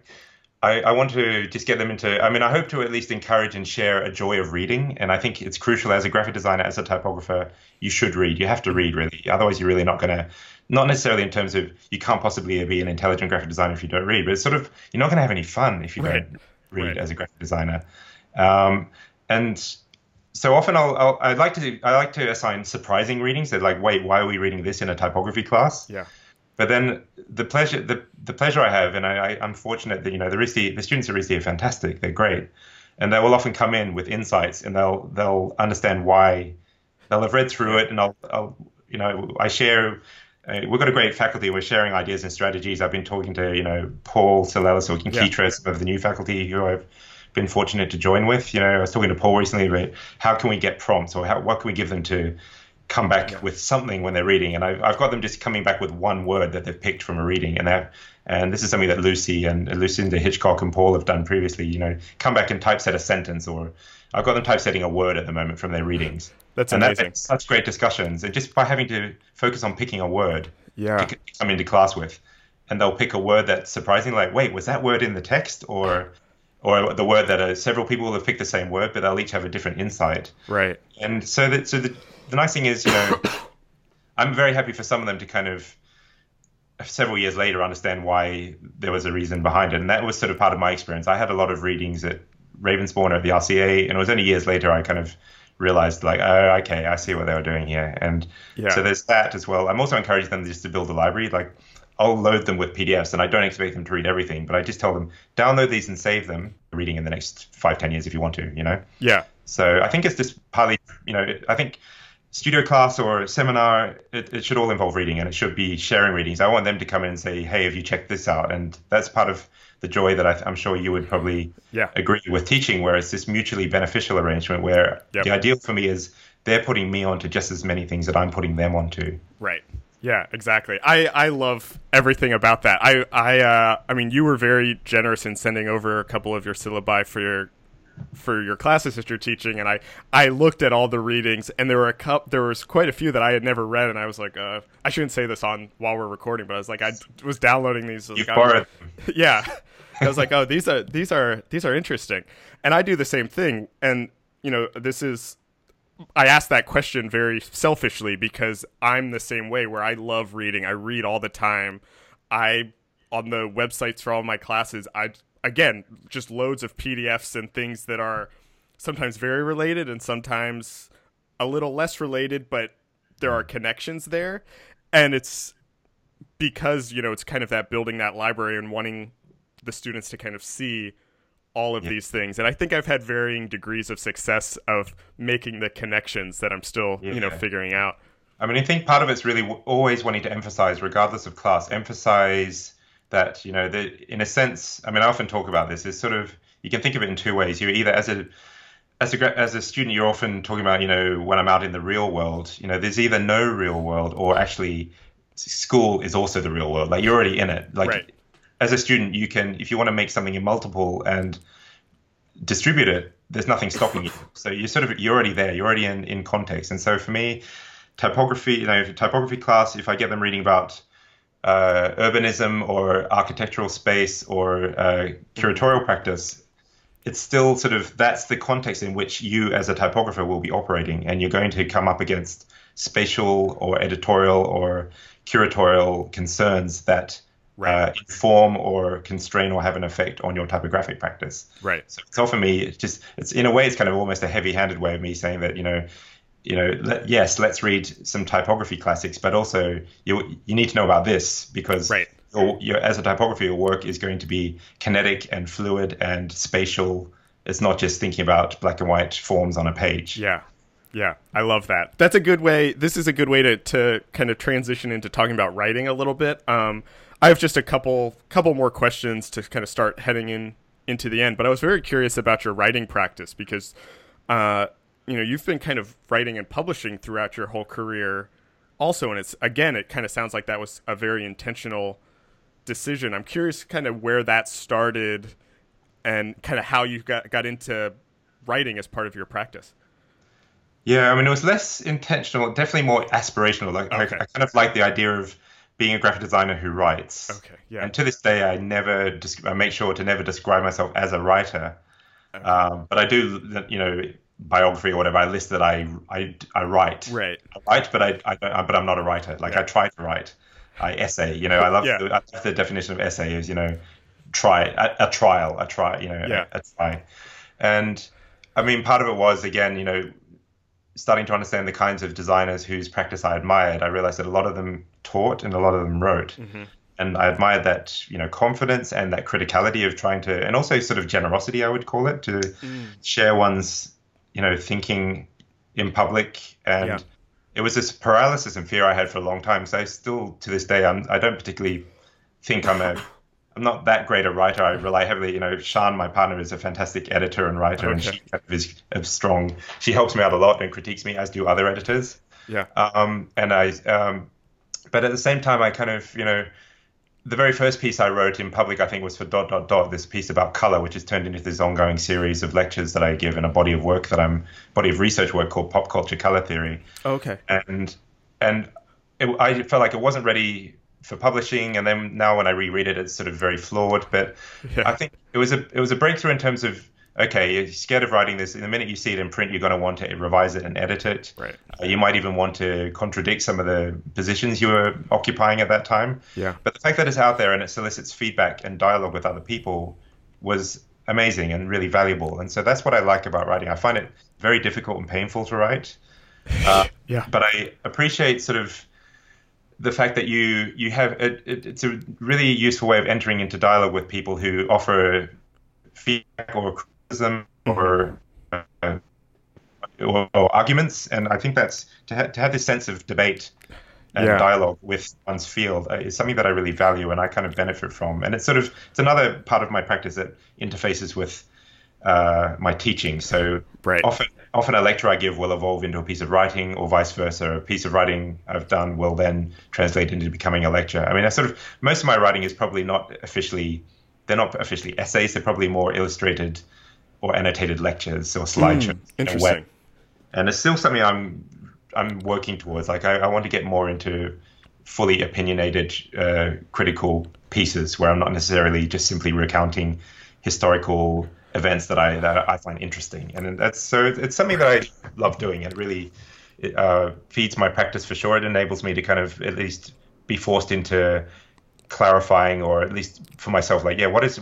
I, I want to just get them into. I mean, I hope to at least encourage and share a joy of reading, and I think it's crucial as a graphic designer, as a typographer, you should read. You have to read really, otherwise you're really not going to. Not necessarily in terms of you can't possibly be an intelligent graphic designer if you don't read, but it's sort of you're not going to have any fun if you Right. don't read Right. as a graphic designer. Um, and so often I'll, I'll I like to I like to assign surprising readings. That like, wait, why are we reading this in a typography class? yeah But then the pleasure the, the pleasure I have, and I, I, I'm fortunate that you know the RISD, the students at RISD are fantastic. They're great, and they will often come in with insights, and they'll they'll understand why. They'll have read through it, and I'll, I'll you know I share. Uh, we've got a great faculty. We're sharing ideas and strategies. I've been talking to you know Paul Soulellis or Kinkitra, some of the new faculty who I've been fortunate to join with. You know, I was talking to Paul recently about how can we get prompts or how, what can we give them to come back with something when they're reading. And I, I've got them just coming back with one word that they've picked from a reading. And that, and this is something that Lucy and Lucinda Hitchcock and Paul have done previously. You know, come back and typeset a sentence, or I've got them typesetting a word at the moment from their readings. That's and amazing. that's such great discussions. And just by having to focus on picking a word, yeah pick, come into class with, and they'll pick a word that's surprisingly like, wait, was that word in the text, or or the word that uh, several people will have picked the same word, but they'll each have a different insight. right And so that so the the nice thing is, you know, I'm very happy for some of them to kind of several years later understand why there was a reason behind it, and that was sort of part of my experience. I had a lot of readings at Ravensbourne at the RCA, and it was only years later I kind of realized like, oh, okay, I see what they were doing here, and Yeah. so there's that as well. I'm also encouraging them just to build a library, like. I'll load them with PDFs, and I don't expect them to read everything, but I just tell them download these and save them, reading in the next five, ten years if you want to, you know. yeah So I think it's just partly, you know, I think studio class or seminar, it, it should all involve reading and it should be sharing readings. I want them to come in and say, hey, have you checked this out? And that's part of the joy that I, I'm sure you would probably Yeah. agree with teaching, where it's this mutually beneficial arrangement where Yep. the ideal for me is they're putting me onto just as many things that I'm putting them onto. Right. Yeah, exactly. I, I love everything about that. I I uh, I mean, you were very generous in sending over a couple of your syllabi for your for your classes that you're teaching, and I I looked at all the readings, and there were a cup there was quite a few that I had never read, and I was like, uh, I shouldn't say this on while we're recording, but I was like, I was downloading these. Was You've like, borrowed yeah i was like oh these are these are these are interesting and i do the same thing and you know this is i ask that question very selfishly because i'm the same way where i love reading. I read all the time. I on the websites for all my classes i again just loads of pdfs and things that are sometimes very related and sometimes a little less related but there are connections there. And it's because you know it's kind of that building that library and wanting the students to kind of see all of yeah. these things, and I think I've had varying degrees of success of making the connections that I'm still, yeah. you know, figuring out. I mean, I think part of it's really w- always wanting to emphasize, regardless of class, emphasize that you know, that in a sense, I mean, I often talk about this. Is sort of you can think of it in two ways. You're either as a as a as a student, you're often talking about, you know, when I'm out in the real world, you know, there's either no real world or actually school is also the real world. Like you're already in it. Like right. As a student, you can, if you want to make something in multiple and distribute it, there's nothing stopping you. So you're sort of you're already there. You're already in in context. And so for me, typography, you know, typography class, if I get them reading about uh, urbanism or architectural space or uh, curatorial practice, it's still sort of that's the context in which you as a typographer will be operating and you're going to come up against spatial or editorial or curatorial concerns that right. uh, inform or constrain or have an effect on your typographic practice right so, so for me it's just it's in a way it's kind of almost a heavy-handed way of me saying that you know you know let, yes let's read some typography classics but also you you need to know about this because right your, your, as a typography, your work is going to be kinetic and fluid and spatial. It's not just thinking about black and white forms on a page. Yeah. Yeah, I love that. That's a good way. This is a good way to, to kind of transition into talking about writing a little bit. Um, I have just a couple couple more questions to kind of start heading in into the end. But I was very curious about your writing practice because, uh, you know, you've been kind of writing and publishing throughout your whole career, also, and it's again, it kind of sounds like that was a very intentional decision. I'm curious kind of where that started and kind of how you got, got into writing as part of your practice. Yeah, I mean, it was less intentional, definitely more aspirational. Like, okay. I, I, kind of like the idea of being a graphic designer who writes. Okay, yeah. And to this day, I never, I make sure to never describe myself as a writer. Okay. Um, but I do, you know, biography or whatever. I list that I, I, I write. Right. I write, but I, I, but I'm not a writer. Like yeah. I try to write. I essay. You know, I love, yeah. the, I love the definition of essay is you know, try a, a trial, a try. You know, yeah. a, a try. And I mean, part of it was again, you know, starting to understand the kinds of designers whose practice I admired. I realized that a lot of them taught and a lot of them wrote. Mm-hmm. And I admired that, you know, confidence and that criticality of trying to, and also sort of generosity, I would call it, to mm. share one's, you know, thinking in public and yeah it was this paralysis and fear I had for a long time. So I still, to this day, I'm, I don't particularly think I'm a, I'm not that great a writer. I rely heavily, you know, Shan, my partner, is a fantastic editor and writer, okay. and she is, strong. She helps me out a lot and critiques me, as do other editors. Yeah. Um, and I, um, but at the same time, I kind of, you know, the very first piece I wrote in public, I think, was for dot dot dot. This piece about color, which has turned into this ongoing series of lectures that I give in a body of work that I'm body of research work called Pop Culture Color Theory. Okay. And and it, I felt like it wasn't ready for publishing, and then now when I reread it, it's sort of very flawed. But yeah. I think it was a it was a breakthrough in terms of okay, you're scared of writing this. In the minute you see it in print, you're going to want to revise it and edit it. Right. Uh, you might even want to contradict some of the positions you were occupying at that time. Yeah. But the fact that it's out there and it solicits feedback and dialogue with other people was amazing and really valuable. And so that's what I like about writing. I find it very difficult and painful to write. Uh, yeah. But I appreciate sort of the fact that you you have it, it, it's a really useful way of entering into dialogue with people who offer feedback or criticism or, uh, or, or, arguments. And I think that's to, ha- to have this sense of debate and yeah. dialogue with one's field uh, is something that I really value and I kind of benefit from. And it's sort of it's another part of my practice that interfaces with uh, my teaching. So right. often often a lecture I give will evolve into a piece of writing or vice versa. A piece of writing I've done will then translate into becoming a lecture. I mean, I sort of most of my writing is probably not officially they're not officially essays. They're probably more illustrated or annotated lectures or slideshows. Mm, interesting. And it's still something I'm I'm working towards. Like I, I want to get more into fully opinionated, uh, critical pieces where I'm not necessarily just simply recounting historical events that I that I find interesting. And that's so it's something that I love doing. It really it, uh, feeds my practice for sure. It enables me to kind of at least be forced into clarifying or at least for myself like yeah what is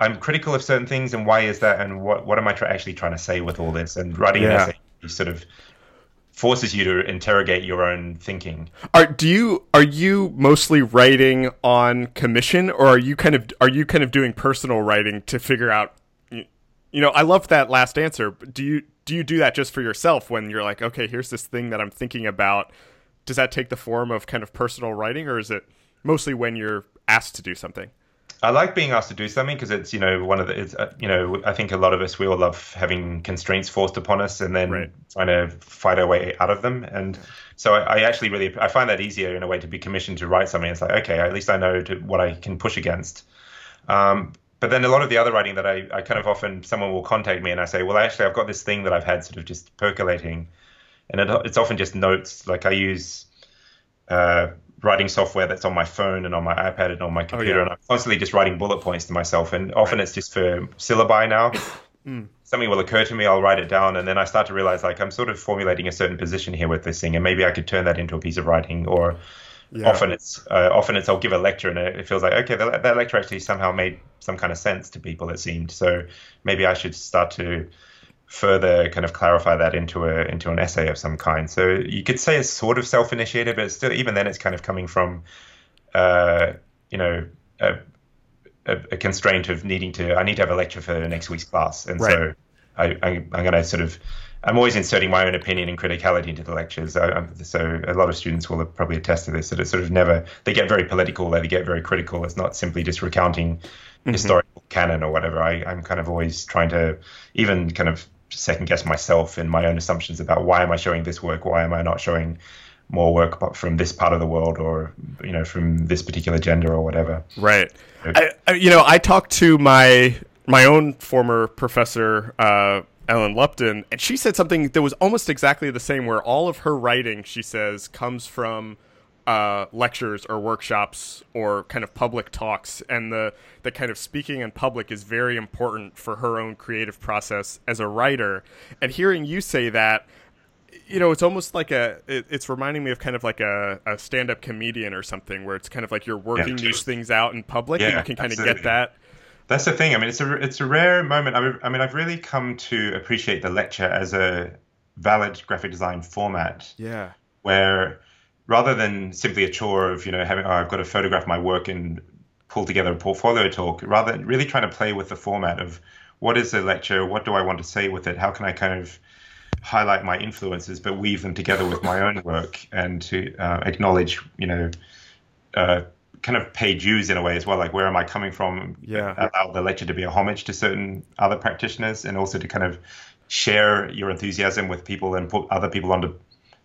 I'm critical of certain things, and why is that? And what what am I tra- actually trying to say with all this? And writing yeah. an essay sort of forces you to interrogate your own thinking. Are do you are you mostly writing on commission, or are you kind of are you kind of doing personal writing to figure out You know, I love that last answer. Do you do you do that just for yourself when you're like, okay, here's this thing that I'm thinking about? Does that take the form of kind of personal writing, or is it mostly when you're asked to do something? I like being asked to do something because it's you know one of the it's uh, you know I think a lot of us we all love having constraints forced upon us and then right. trying to fight our way out of them and so I, I, actually really I find that easier in a way to be commissioned to write something. It's like okay, at least I know to, what I can push against. Um, but then a lot of the other writing that I, I kind of often someone will contact me and I say, well, actually, I've got this thing that I've had sort of just percolating, and it, it's often just notes. Like I use uh, writing software that's on my phone and on my iPad and on my computer, oh, yeah. and I'm constantly just writing bullet points to myself. And often right. it's just for syllabi now. mm. Something will occur to me, I'll write it down, and then I start to realize like I'm sort of formulating a certain position here with this thing, and maybe I could turn that into a piece of writing or yeah. Often it's uh, often it's I'll give a lecture and it feels like okay that, that lecture actually somehow made some kind of sense to people it seemed so maybe I should start to further kind of clarify that into a into an essay of some kind. So you could say it's sort of self-initiated, but still even then it's kind of coming from uh, you know a, a, a, constraint of needing to I need to have a lecture for next week's class, and right. so I, I, I'm going to sort of I'm always inserting my own opinion and criticality into the lectures. I, so a lot of students will probably attest to this that it's sort of never they get very political, they get very critical. It's not simply just recounting mm-hmm. historical canon or whatever. I, I'm kind of always trying to even kind of second guess myself in my own assumptions about why am I showing this work, why am I not showing more work from this part of the world or you know from this particular gender or whatever. Right. I, you know, I talked to my my own former professor. Uh, Ellen Lupton, and she said something that was almost exactly the same. Where all of her writing, she says, comes from uh, lectures or workshops or kind of public talks, and the the kind of speaking in public is very important for her own creative process as a writer. And hearing you say that, you know, it's almost like a. It, it's reminding me of kind of like a, a stand up comedian or something, where it's kind of like you're working yeah. these things out in public, yeah, and you can kind absolutely. of get that that's the thing. I mean, it's a it's a rare moment. I mean, I've really come to appreciate the lecture as a valid graphic design format. Yeah. Where rather than simply a chore of you know having oh, I've got to photograph my work and pull together a portfolio talk, rather really trying to play with the format of what is a lecture, what do I want to say with it, how can I kind of highlight my influences but weave them together with my own work and to uh, acknowledge you know uh, kind of pay dues in a way as well. Like, where am I coming from? Yeah. Allow the lecture to be a homage to certain other practitioners and also to kind of share your enthusiasm with people and put other people onto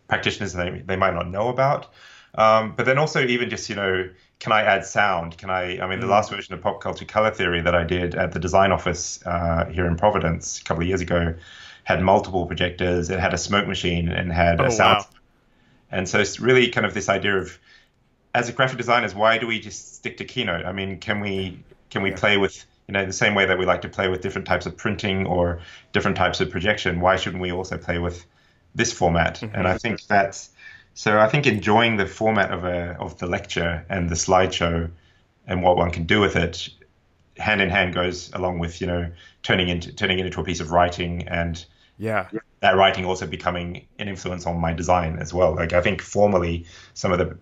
practitioners they, they might not know about. Um, but then also, even just, you know, can I add sound? Can I? I mean, the mm. last version of Pop Culture Color Theory that I did at the design office uh, here in Providence a couple of years ago had multiple projectors. It had a smoke machine and had oh, a sound. Wow. And so it's really kind of this idea of as a graphic designers, why do we just stick to Keynote? I mean, can we can we play with you know the same way that we like to play with different types of printing or different types of projection? Why shouldn't we also play with this format? Mm-hmm. And I think that's so. I think enjoying the format of a of the lecture and the slideshow and what one can do with it hand in hand goes along with you know turning into turning it into a piece of writing and yeah that writing also becoming an influence on my design as well like i think formally some of the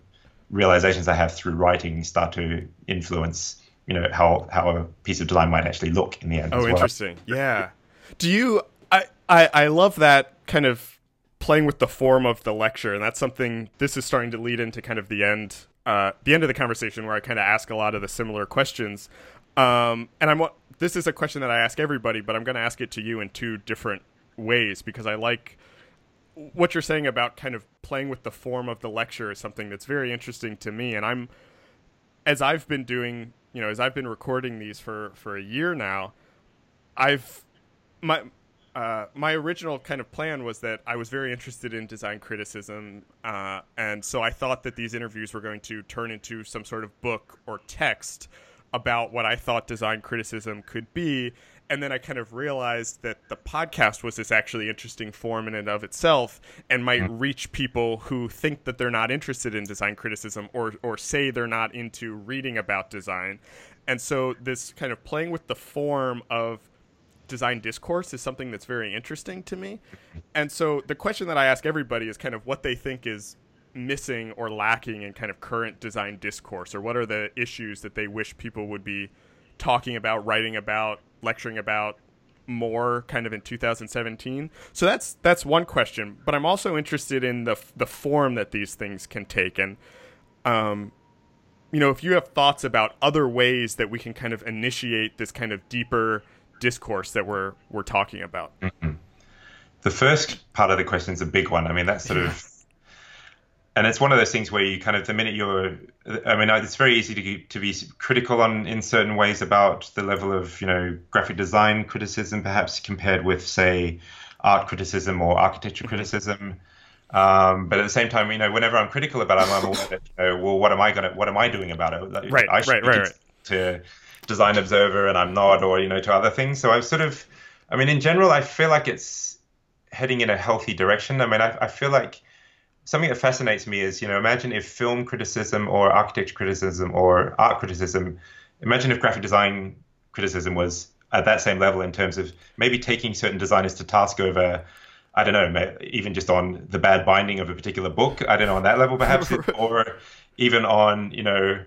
realizations I have through writing start to influence, you know, how how a piece of design might actually look in the end. Oh, well. interesting. Yeah. Do you? I, I I love that kind of playing with the form of the lecture, and that's something. This is starting to lead into kind of the end, uh, the end of the conversation where I kind of ask a lot of the similar questions. Um, and I'm this is a question that I ask everybody, but I'm going to ask it to you in two different ways because I like what you're saying about kind of playing with the form of the lecture is something that's very interesting to me and i'm as i've been doing you know as i've been recording these for for a year now i've my uh, my original kind of plan was that I was very interested in design criticism, uh, and so I thought that these interviews were going to turn into some sort of book or text about what I thought design criticism could be and then I kind of realized that the podcast was this actually interesting form in and of itself and might mm-hmm. reach people who think that they're not interested in design criticism or or say they're not into reading about design. And so this kind of playing with the form of design discourse is something that's very interesting to me. And so the question that I ask everybody is kind of what they think is missing or lacking in kind of current design discourse or what are the issues that they wish people would be talking about, writing about, lecturing about, more kind of in 2017. So that's that's one question. But I'm also interested in the the form that these things can take, and um, you know, if you have thoughts about other ways that we can kind of initiate this kind of deeper discourse that we're we're talking about. Mm-hmm. The first part of the question is a big one. I mean, that's sort of and it's one of those things where you kind of the minute you're i mean it's very easy to to be critical on in certain ways about the level of you know graphic design criticism perhaps compared with say art criticism or architecture mm-hmm. criticism um, but at the same time you know whenever i'm critical about it i'm aware that you know, well what am i gonna what am i doing about it right I right right, right. to design observer and i'm not or you know to other things so i've sort of i mean in general i feel like it's heading in a healthy direction i mean i, I feel like something that fascinates me is, you know, imagine if film criticism or architecture criticism or art criticism, imagine if graphic design criticism was at that same level in terms of maybe taking certain designers to task over, I don't know, even just on the bad binding of a particular book. I don't know on that level perhaps, or even on, you know,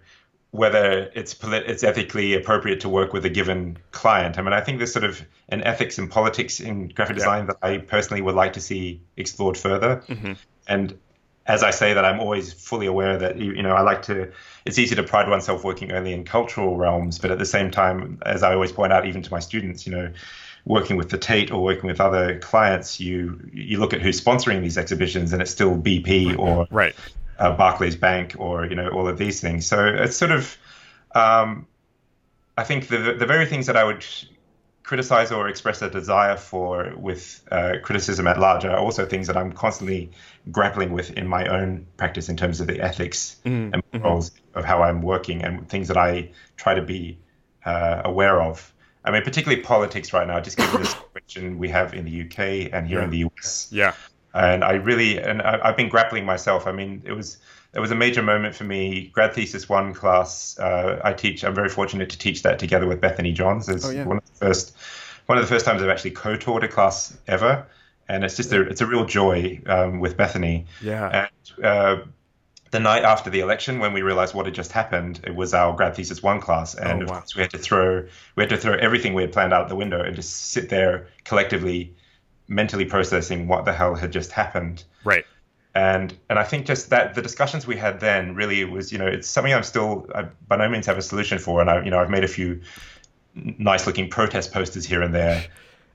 whether it's polit- it's ethically appropriate to work with a given client. I mean, I think there's sort of an ethics and politics in graphic design yeah. that I personally would like to see explored further. Mm-hmm. And as I say that, I'm always fully aware that you know I like to. It's easy to pride oneself working only in cultural realms, but at the same time, as I always point out, even to my students, you know, working with the Tate or working with other clients, you you look at who's sponsoring these exhibitions, and it's still BP or right. uh, Barclays Bank or you know all of these things. So it's sort of, um, I think the the very things that I would criticize or express a desire for with uh, criticism at large are also things that I'm constantly grappling with in my own practice in terms of the ethics mm-hmm. and morals mm-hmm. of how I'm working and things that I try to be uh, aware of. I mean, particularly politics right now, just given the situation we have in the UK and here yeah. in the US. Yeah. And I really, and I, I've been grappling myself. I mean, it was it was a major moment for me. Grad thesis one class, uh, I teach. I'm very fortunate to teach that together with Bethany Johns. It's oh, yeah. one of the first, one of the first times I've actually co-taught a class ever, and it's just a it's a real joy um, with Bethany. Yeah. And uh, the night after the election, when we realized what had just happened, it was our grad thesis one class, and oh, wow. of course we had to throw we had to throw everything we had planned out the window and just sit there collectively, mentally processing what the hell had just happened. Right and and I think just that the discussions we had then really was you know it's something I'm still I by no means have a solution for and I you know I've made a few nice looking protest posters here and there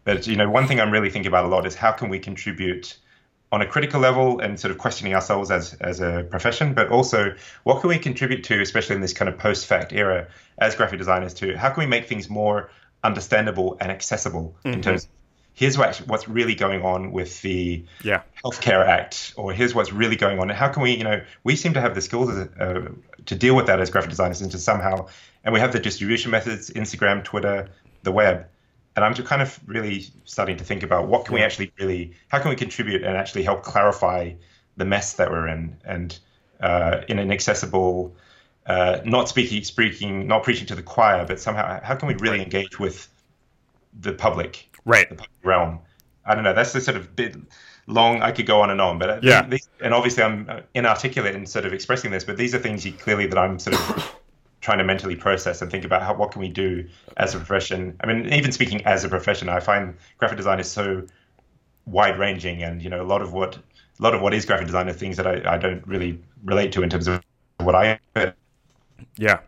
but you know one thing I'm really thinking about a lot is how can we contribute on a critical level and sort of questioning ourselves as as a profession but also what can we contribute to especially in this kind of post fact era as graphic designers to how can we make things more understandable and accessible mm-hmm. in terms of here's what, what's really going on with the yeah. Healthcare Act, or here's what's really going on. How can we, you know, we seem to have the skills uh, to deal with that as graphic designers and to somehow, and we have the distribution methods, Instagram, Twitter, the web. And I'm just kind of really starting to think about what can we actually really, how can we contribute and actually help clarify the mess that we're in and uh, in an accessible, uh, not speaking, speaking, not preaching to the choir, but somehow, how can we really engage with the public right the realm. I don't know. That's the sort of bit long. I could go on and on, but yeah. These, and obviously I'm uh, inarticulate in sort of expressing this, but these are things clearly that I'm sort of trying to mentally process and think about how what can we do as a profession. I mean, even speaking as a profession, I find graphic design is so wide ranging, and you know, a lot of what a lot of what is graphic design are things that I, I don't really relate to in terms of what I yeah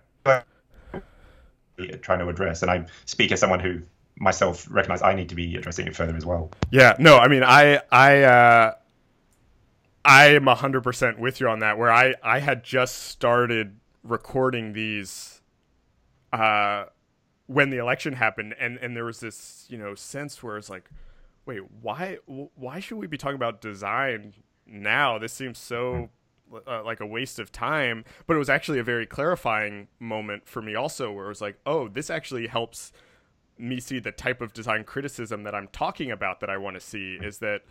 trying to address. And I speak as someone who myself recognize I need to be addressing it further as well. Yeah, no, I mean, I, I, uh, I am hundred percent with you on that. Where I, I had just started recording these, uh, when the election happened, and and there was this, you know, sense where it's like, wait, why, why should we be talking about design now? This seems so. Uh, like a waste of time, but it was actually a very clarifying moment for me also where it was like, oh, this actually helps me see the type of design criticism that I'm talking about that I want to see is that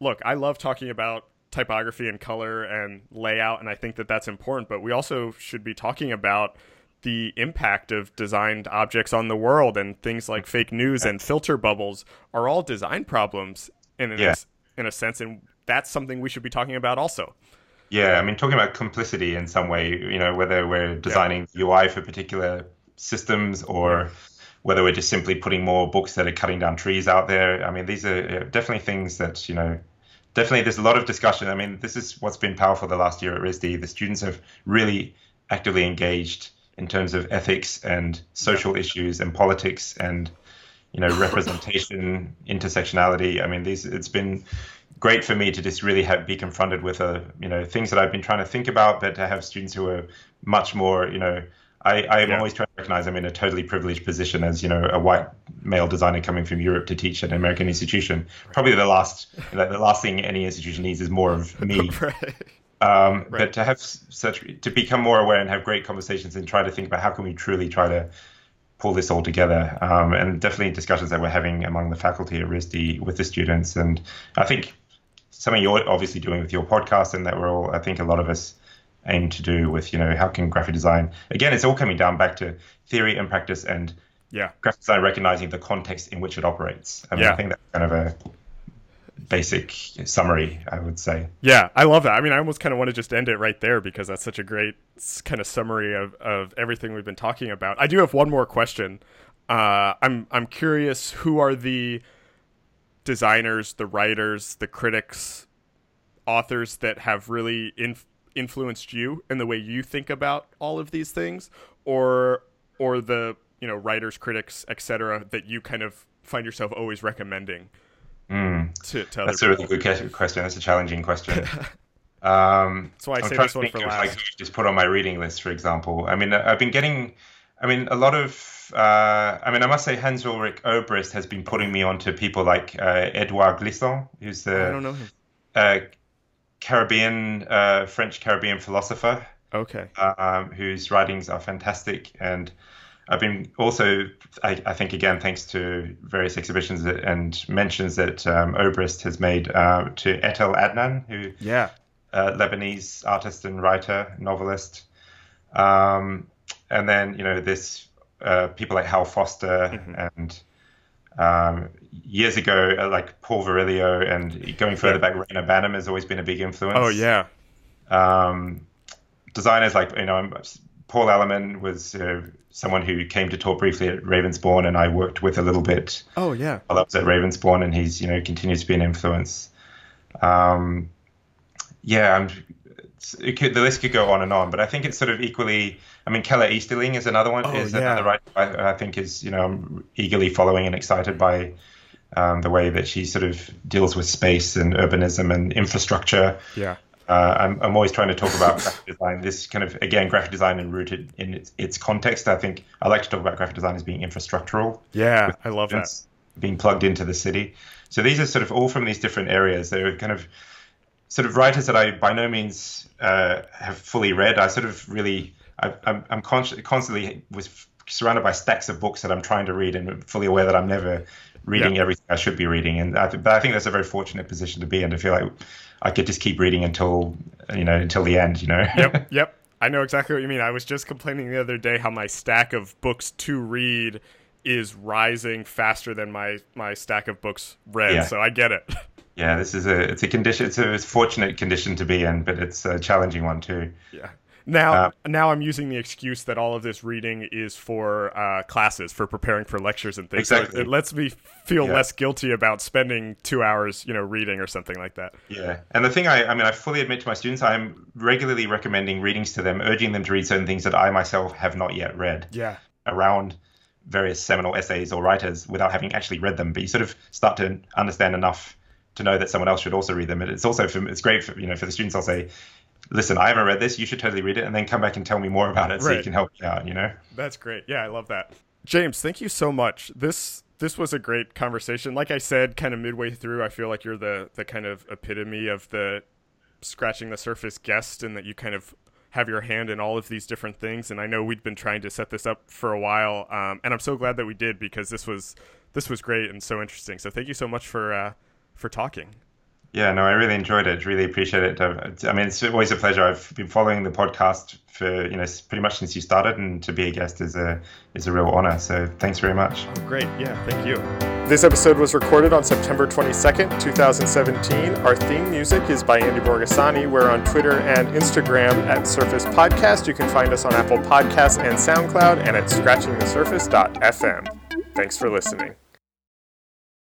look, I love talking about typography and color and layout and I think that that's important, but we also should be talking about the impact of designed objects on the world and things like fake news and filter bubbles are all design problems in yeah. a, in a sense and that's something we should be talking about also. Yeah, I mean talking about complicity in some way, you know, whether we're designing yeah. UI for particular systems or whether we're just simply putting more books that are cutting down trees out there. I mean, these are definitely things that you know. Definitely, there's a lot of discussion. I mean, this is what's been powerful the last year at RISD. The students have really actively engaged in terms of ethics and social issues and politics and you know representation, intersectionality. I mean, these it's been great for me to just really have be confronted with a uh, you know things that I've been trying to think about, but to have students who are much more you know I, I am yeah. always trying to recognize I'm in a totally privileged position as you know a white male designer coming from Europe to teach at an American institution. Probably the last like the last thing any institution needs is more of me. right. Um, right. But to have such to become more aware and have great conversations and try to think about how can we truly try to pull this all together. Um, and definitely discussions that we're having among the faculty at RISD with the students. And I think something you're obviously doing with your podcast and that we're all, I think a lot of us aim to do with, you know, how can graphic design, again, it's all coming down back to theory and practice and yeah, graphic design recognizing the context in which it operates. I mean, yeah. I think that's kind of a basic summary, I would say. Yeah, I love that. I mean, I almost kind of want to just end it right there because that's such a great kind of summary of, of everything we've been talking about. I do have one more question. Uh, I'm I'm curious who are the designers, the writers, the critics, authors that have really inf- influenced you in the way you think about all of these things, or or the you know writers, critics, etc. that you kind of find yourself always recommending. Mm. To, to That's a really good question. That's a challenging question. um, That's why I I'm say this one for last. Like, just put on my reading list, for example. I mean, I've been getting. I mean, a lot of uh, I mean, I must say Hans Ulrich Obrist has been putting me onto people like uh, Edouard Glissant, who's the I don't know him. Uh, Caribbean uh, French Caribbean philosopher. Okay. Um, whose writings are fantastic, and I've been also, I, I, think, again, thanks to various exhibitions and mentions that um, Obrist has made uh, to Etel Adnan, who yeah, uh, Lebanese artist and writer, novelist, um, and then you know this uh, people like Hal Foster mm-hmm. and um, years ago, uh, like Paul Virilio and going further yeah. back, Reyner Banham has always been a big influence. Oh yeah. Um, designers like you know Paul Elliman was uh, someone who came to talk briefly at Ravensbourne, and I worked with a little bit. Oh yeah. While I was at Ravensbourne, and he's you know continues to be an influence. Um, yeah, I'm, could, the list could go on and on, but I think it's sort of equally. I mean, Keller Easterling is another one. Oh, is yeah. another writer I, I, think is you know I'm eagerly following and excited by um, the way that she sort of deals with space and urbanism and infrastructure. Yeah. Uh, I'm, I'm always trying to talk about graphic design. This kind of again graphic design and rooted in its, its context. I think I like to talk about graphic design as being infrastructural. Yeah, I love that. Being plugged into the city. So these are sort of all from these different areas. They're kind of sort of writers that I by no means uh, have fully read. I sort of really I, am constantly was surrounded by stacks of books that I'm trying to read and fully aware that I'm never reading yeah. everything I should be reading. And I, but I think that's a very fortunate position to be in to feel like I could just keep reading until you know until the end. You know. yep. Yep. I know exactly what you mean. I was just complaining the other day how my stack of books to read is rising faster than my my stack of books read. Yeah. So I get it. Yeah, this is a it's a condition. It's a fortunate condition to be in, but it's a challenging one too. Yeah. Now, uh, now I'm using the excuse that all of this reading is for uh, classes, for preparing for lectures and things. Exactly. So it, lets me feel yeah. less guilty about spending two hours, you know, reading or something like that. Yeah, and the thing I, I mean, I fully admit to my students, I'm regularly recommending readings to them, urging them to read certain things that I myself have not yet read. Yeah. Around various seminal essays or writers without having actually read them, but you sort of start to understand enough to know that someone else should also read them. And it's also for, it's great for you know for the students. I'll say listen, I haven't read this. You should totally read it, and then come back and tell me more about it, so you can help me out. You know. That's great. Yeah, I love that. James, thank you so much. This this was a great conversation. Like I said, kind of midway through, I feel like you're the the kind of epitome of the scratching the surface guest, and that you kind of have your hand in all of these different things. And I know we'd been trying to set this up for a while, um, and I'm so glad that we did because this was this was great and so interesting. So thank you so much for uh, for talking. Yeah, no, I really enjoyed it. Really appreciate it. I mean, it's always a pleasure. I've been following the podcast for you know pretty much since you started, and to be a guest is a is a real honor. So thanks very much. Oh, great. Yeah, thank you. This episode was recorded on September 22nd, 2017. Our theme music is by Andy Borgasani. We're on Twitter and Instagram at Surface Podcast. You can find us on Apple Podcasts and SoundCloud, and at scratchingthesurface.fm. Thanks for listening.